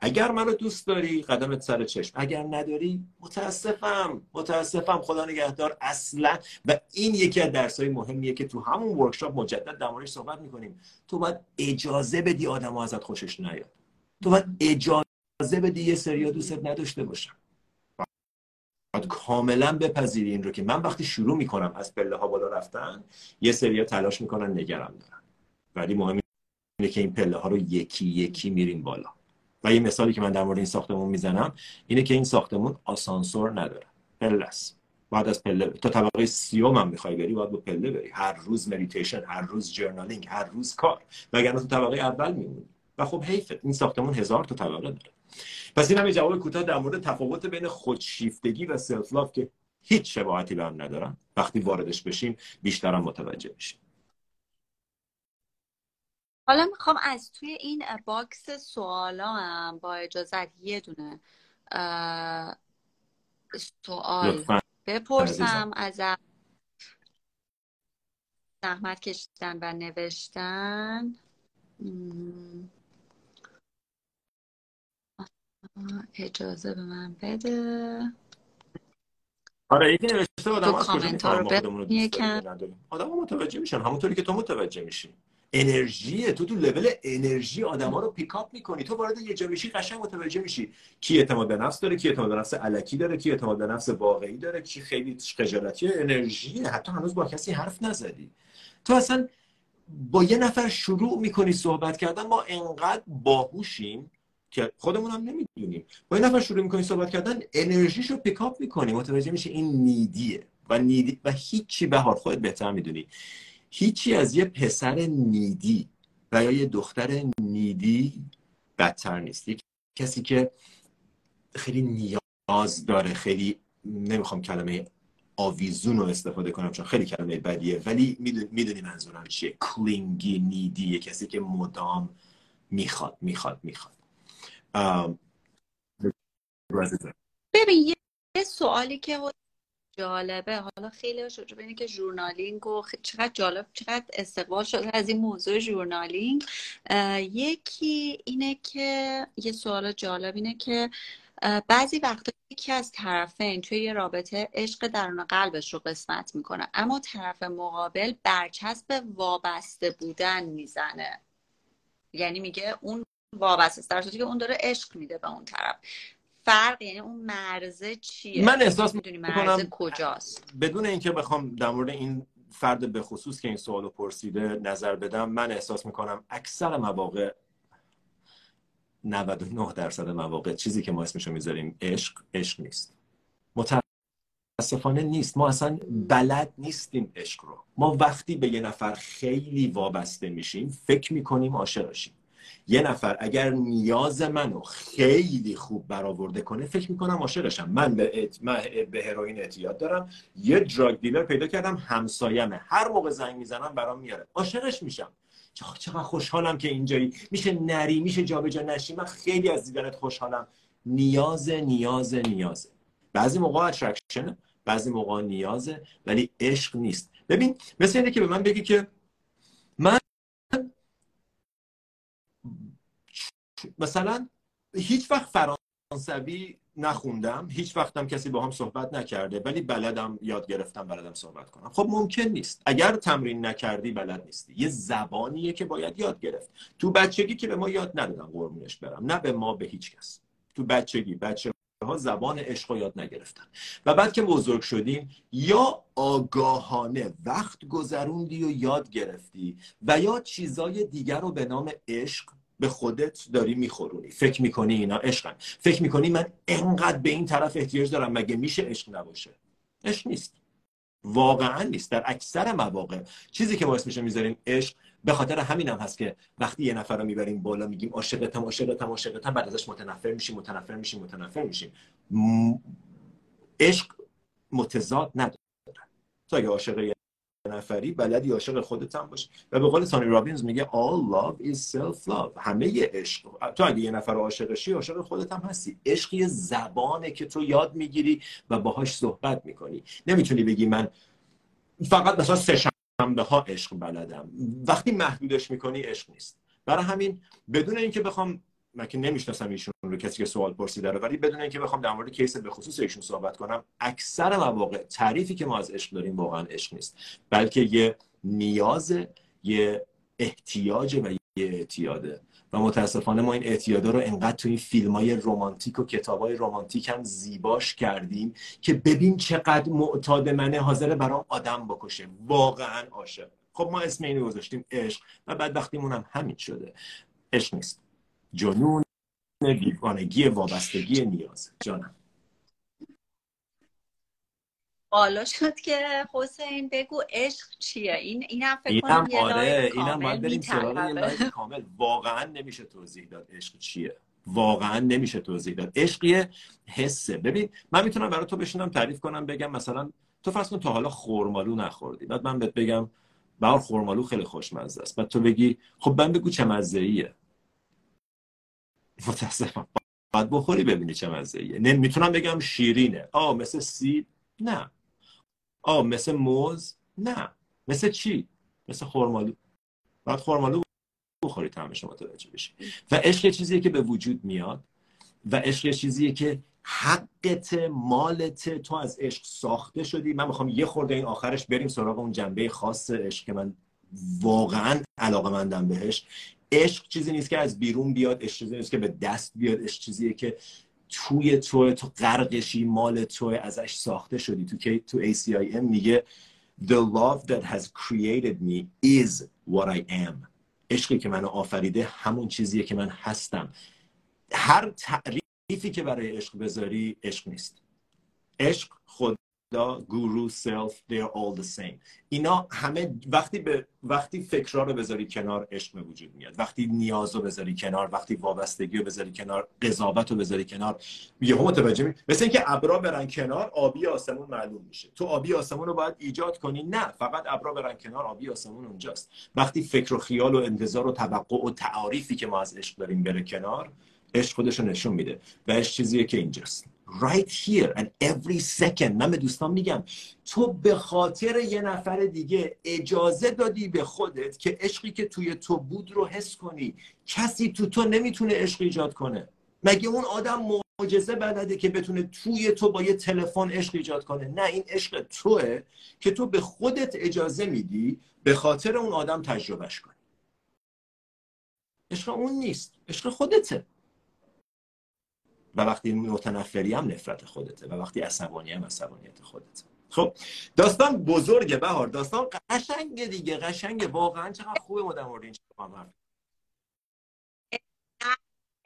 اگر منو دوست داری قدمت سر چشم. اگر نداری متاسفم. متاسفم. خدا نگهدار. اصلا. و این یکی از درس های مهمیه که تو همون ورکشاپ مجدد در صحبت می‌کنیم. تو باید اجازه بدی آدم ازت خوشش نیاد. تو باید اجازه بدی یه سریا دوستت نداشته باشم باید کاملا بپذیری این رو که من وقتی شروع می‌کنم از پله ها بالا رفتن یه سریا تلاش می‌کنن نگرم دارن. ولی مهم اینه که این پله ها رو یکی یکی میریم بالا. و یه مثالی که من در مورد این ساختمون می‌زنم اینه که این ساختمون آسانسور نداره. پله است. بعد از پله تا طبقه سیوم هم می‌خوای بری باید با پله بری. هر روز مدیتیشن هر روز journaling هر روز کار. وگرنه تو طبقه اول میمونی. و خب حیفه. این ساختمون هزار تا طبقه داره. پس این هم جواب کوتاه در مورد تفاوت بین خودشیفتگی و self love که هیچ شباهتی به هم ندارن. وقتی واردش بشیم بیشتر هم متوجه بشیم. حالا می‌خوام از توی این باکس سوالا هم با اجازت یه دونه سوال بپرسم از زحمت کشیدن و نوشتن. اجازه به من بده. آره یکی نوشته آدم از کجا آدم متوجه میشن همونطوری که تو متوجه میشی. انرژی تو تو لول انرژی آدما رو پیکاپ می‌کنی. تو وارد یه جا بشی قشنگ متوجه میشی کی اعتماد به نفس داره کی اعتماد به نفس علکی داره کی اعتماد به نفس واقعی داره کی خیلی خجالتی انرژی. حتی هنوز با کسی حرف نزدی. تو اصلا با یه نفر شروع می‌کنی صحبت کردن ما انقدر باهوشیم که خودمون هم نمی‌دونیم. با این نفر شروع می‌کنی صحبت کردن انرژیش رو پیکاپ می‌کنی متوجه میشه این نیدیه و نیدی و هیچی بهار خودت بهتر می‌دونی. هیچی از یه پسر نیدی و یا یه دختر needy بدتر نیست. کسی که خیلی نیاز داره خیلی نمی‌خوام کلمه آویزون رو استفاده کنم چون خیلی کلمه بدیه ولی می‌دونی منظورم چیه. clingy needy کسی که مدام می‌خواد می‌خواد می‌خواد. ببین یه سوالی که جالبه. حالا خیلی شجاع اینه که journaling و چقدر جالب چقدر استقبال شده از این موضوع journaling. یکی اینه که یه سوال جالب اینه که بعضی وقتا یکی از طرفین توی یه رابطه عشق درون قلبش رو قسمت می‌کنه اما طرف مقابل برچسب وابسته بودن می‌زنه. یعنی میگه اون وابسته است. در صورتی که اون داره عشق میده به اون طرف. فرق یعنی اون مرزه چیه؟ من احساس می‌دونی مرزه کجاست؟ بدون اینکه بخوام در مورد این فرد به خصوص که این سوالو پرسیده نظر بدم من احساس می‌کنم اکثر مواقع 99 درصد مواقع چیزی که ما اسمشو می‌ذاریم عشق عشق نیست. متاسفانه نیست. ما اصلا بلد نیستیم عشق رو. ما وقتی به یه نفر خیلی وابسته میشیم فکر می‌کنیم عاشقشیم یه نفر اگر نیاز منو خیلی خوب برآورده کنه فکر می‌کنم عاشقشم. من به, ات... من به هروئین اعتیاد دارم. یه دراگ دیلر پیدا کردم همسایمه. هر موقع زنگ می‌زنم برام میاره. عاشقش میشم. چقدر خوشحالم که اینجایی. میشه نری میشه جابجا نشی. من خیلی از دیدنت خوشحالم. نیاز نیاز نیازه بعضی موقع attraction بعضی موقع نیازه ولی عشق نیست. ببین مثل اینه که به من بگی که من مثلا هیچ وقت فرانسوی نخوندم هیچ وقتم کسی با هم صحبت نکرده ولی بلدم یاد گرفتم بلدم صحبت کنم. خب ممکن نیست. اگر تمرین نکردی بلد نیستی. یه زبانیه که باید یاد گرفت. تو بچگی که به ما یاد ندادن قربونش برم. نه به ما به هیچ کس. تو بچگی. بچه ها زبان عشق یاد نگرفتن. و بعد که بزرگ شدیم یا آگاهانه وقت گذروندی و یاد گرفتی و یا چیزای دیگر رو به نام عشق به خودت داری میخورونی. فکر می‌کنی اینا عشقن. فکر می‌کنی من انقدر به این طرف احتیاج دارم مگه میشه عشق نباشه؟ عشق نیست. واقعا نیست. در اکثر مواقع چیزی که ما اسمش می‌ذاریم عشق به خاطر همین هم هست که وقتی یه نفر رو می‌بریم بالا میگیم عاشقتم عاشقتم عاشقتم بعد ازش متنفر میشیم متنفر میشیم متنفر میشیم. عشق متضاد نداره. تو اگه عاشق نفری بلدی عاشق خودت هم و به قول تانی رابینز میگه all love is self love همه عشق. تو اگه یه نفر عاشقشی عاشق خودت هم هستی. عشق یه زبانه که تو یاد می‌گیری و باهاش صحبت می‌کنی. نمی‌تونی بگی من فقط مثلا سه شنبه ها عشق بلدم. وقتی محدودش می‌کنی عشق نیست. برای همین بدون اینکه بخوام من که نمی‌شناسم ایشون رو کسی که سوال پرسیده رو. ولی بدون اینکه بخوام در مورد کیس به خصوص ایشون صحبت کنم اکثر مواقع تعریفی که ما از عشق داریم واقعا عشق نیست. بلکه یه نیاز یه احتیاج و یه اعتیاده. و متاسفانه ما این اعتیادا رو انقدر این فیلم های رومانتیک و کتاب های رومانتیک هم زیباش کردیم که ببین چقدر معتاد منه حاضر برام آدم بکشه. واقعا عاشق. خب ما اسم اینو گذاشتیم عشق و بعد وقتیمون هم همین شده. عشق نیست. جنون دیوانگی وابستگی نیاز. جانم. بالا شد که حسین بگو عشق چیه؟ این اینم فکر کنم یه آره اینم باید بریم سراغ یه کامل. واقعا نمیشه توضیح داد عشق چیه. واقعا نمیشه توضیح داد. عشق یه حسه. ببین من می‌تونم برای تو بشینم تعریف کنم بگم مثلا تو فرض کن تا حالا خورمالو نخوردی. بعد من بهت بگم بهار خورمالو خیلی خوشمزه است. بعد تو بگی خب من بگو چه مزه ایه متاسفم. باید بخوری ببینی چه مزه ایه. می‌تونم بگم شیرینه. آه مثل سیب نه. آه مثل موز؟ نه. مثل چی؟ مثل خورمالو باید خورمالو بخوری طعمش متوجه بشی. و عشق چیزیه که به وجود میاد و عشق چیزیه که حقت مالت تو از عشق ساخته شدی. من می‌خوام یه خورده این آخرش بریم سراغ اون جنبه خاص عشق که من واقعا علاقه مندم بهش. عشق چیزی نیست که از بیرون بیاد عشق چیزی نیست که به دست بیاد عشق چیزیه که توی تو تو غرقشی مال تو ازش ساخته شدی. تو که تو ACIM میگه The love that has created me is what I am. عشقی که منو آفریده همون چیزیه که من هستم. هر تعریفی که برای عشق بذاری عشق نیست. عشق خود گورو سلف they are all the same. اینا همه وقتی به وقتی فکرها رو بذاری کنار عشق به وجود میاد. وقتی نیاز رو بذاری کنار وقتی وابستگی رو بذاری کنار قضاوت رو بذاری کنار یهو متوجه می مثل اینکه ابرا برن کنار آبی آسمون معلوم میشه. تو آبی آسمون رو باید ایجاد کنی. نه فقط ابرا برن کنار آبی آسمون اونجاست. وقتی فکر و خیال و انتظار و توقع و تعاریفی که ما از عشق داریم بره کنار عشق خودش رو نشون میده. و عشق چیزیه که اینجاست. Right here and every second. من به دوستان میگم تو به خاطر یه نفر دیگه اجازه دادی به خودت که عشقی که توی تو بود رو حس کنی. کسی تو تو نمی‌تونه عشق ایجاد کنه. مگه اون آدم معجزه بلده که بتونه توی تو با یه تلفن عشق ایجاد کنه؟ نه این عشق توه که تو به خودت اجازه میدی به خاطر اون آدم تجربهش کنی. عشق اون نیست. عشق خودته. و وقتی متنفری هم نفرت خودته و وقتی عصبانی هم عصبانیت خودته. خب داستان بزرگه بهار. داستان قشنگ دیگه قشنگ واقعا چقدر خوبه ما در مورد این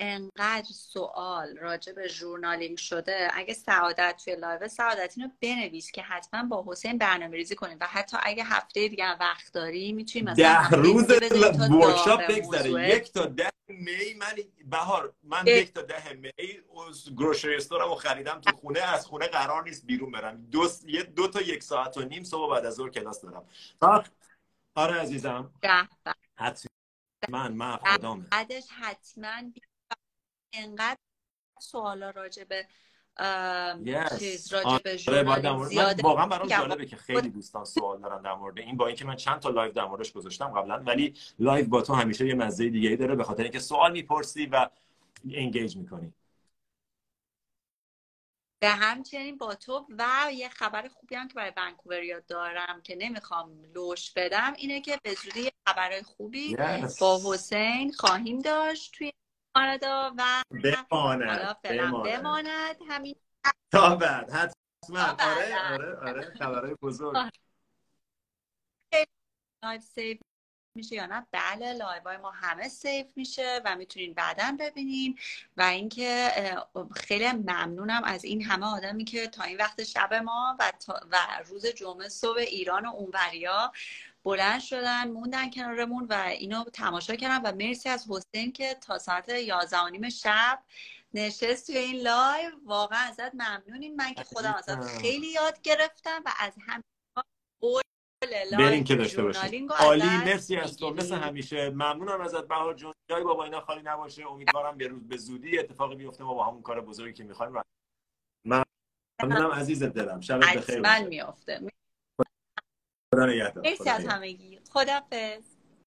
انقدر سوال راجع به journaling شده. اگه سعادت توی لایو سعادت اینو بنویس که حتما با حسین برنامه ریزی کنیم و حتی اگه هفته دیگه وقت داری می‌تونیم مثلا ده روز workshop بگذره. یک تا ده May من بهار من یک تا ده May grocery store مو خریدم تو خونه از خونه قرار نیست بیرون برم. دو, دو تا یک ساعت و نیم صبح بعد از ظهر کلاس دارم. آره عزیزم. حتما من من خدامه. بعدش حتما انقدر سوالا راجع به چیز راجع به آره، زیاده واقعا برام جالبه که خیلی دوستان سوال دارن در مورد این با اینکه من چند تا لایو در موردش گذاشتم قبلا ولی لایو با تو همیشه یه مزه دیگه ای داره به خاطر اینکه سوال می‌پرسی و engage می‌کنی به همچنین با تو و یه خبر خوبی هم که برای ونکووریا دارم که نمی‌خوام لوش بدم اینه که به زودی خبر خوبی yes. با حسین خواهیم داشت توی کانادا و بماند بماند. همین تا بعد. حتما. آره آره آره. خبرهای بزرگ. لایو save میشه یا نه؟ بله لایو های ما همه save میشه و می‌تونین بعدا ببینین. و اینکه خیلی ممنونم از این همه آدمی که تا این وقت شب ما و, و روز جمعه صبح ایران و اونوریا بلند شدن موندن کنارمون و اینو تماشا کردن و مرسی از حسین که تا ساعت یازده نیم شب نشست توی این لایو. واقعا ازت ممنونیم. من که خودم ازت خیلی یاد گرفتم و از هم بریم که داشته باشیم. عالی مرسی از تو. مثل همیشه. ممنونم ازت. بهار جون. جای بابا اینا خالی نباشه. امیدوارم به روز به زودی اتفاقی بیفته. ما با همون کار بزرگی که می‌خوایم. ممنونم عزیز دلم. شب بخیر حتما میافته. خدا نگهدار مرسی از همگی. خدافظ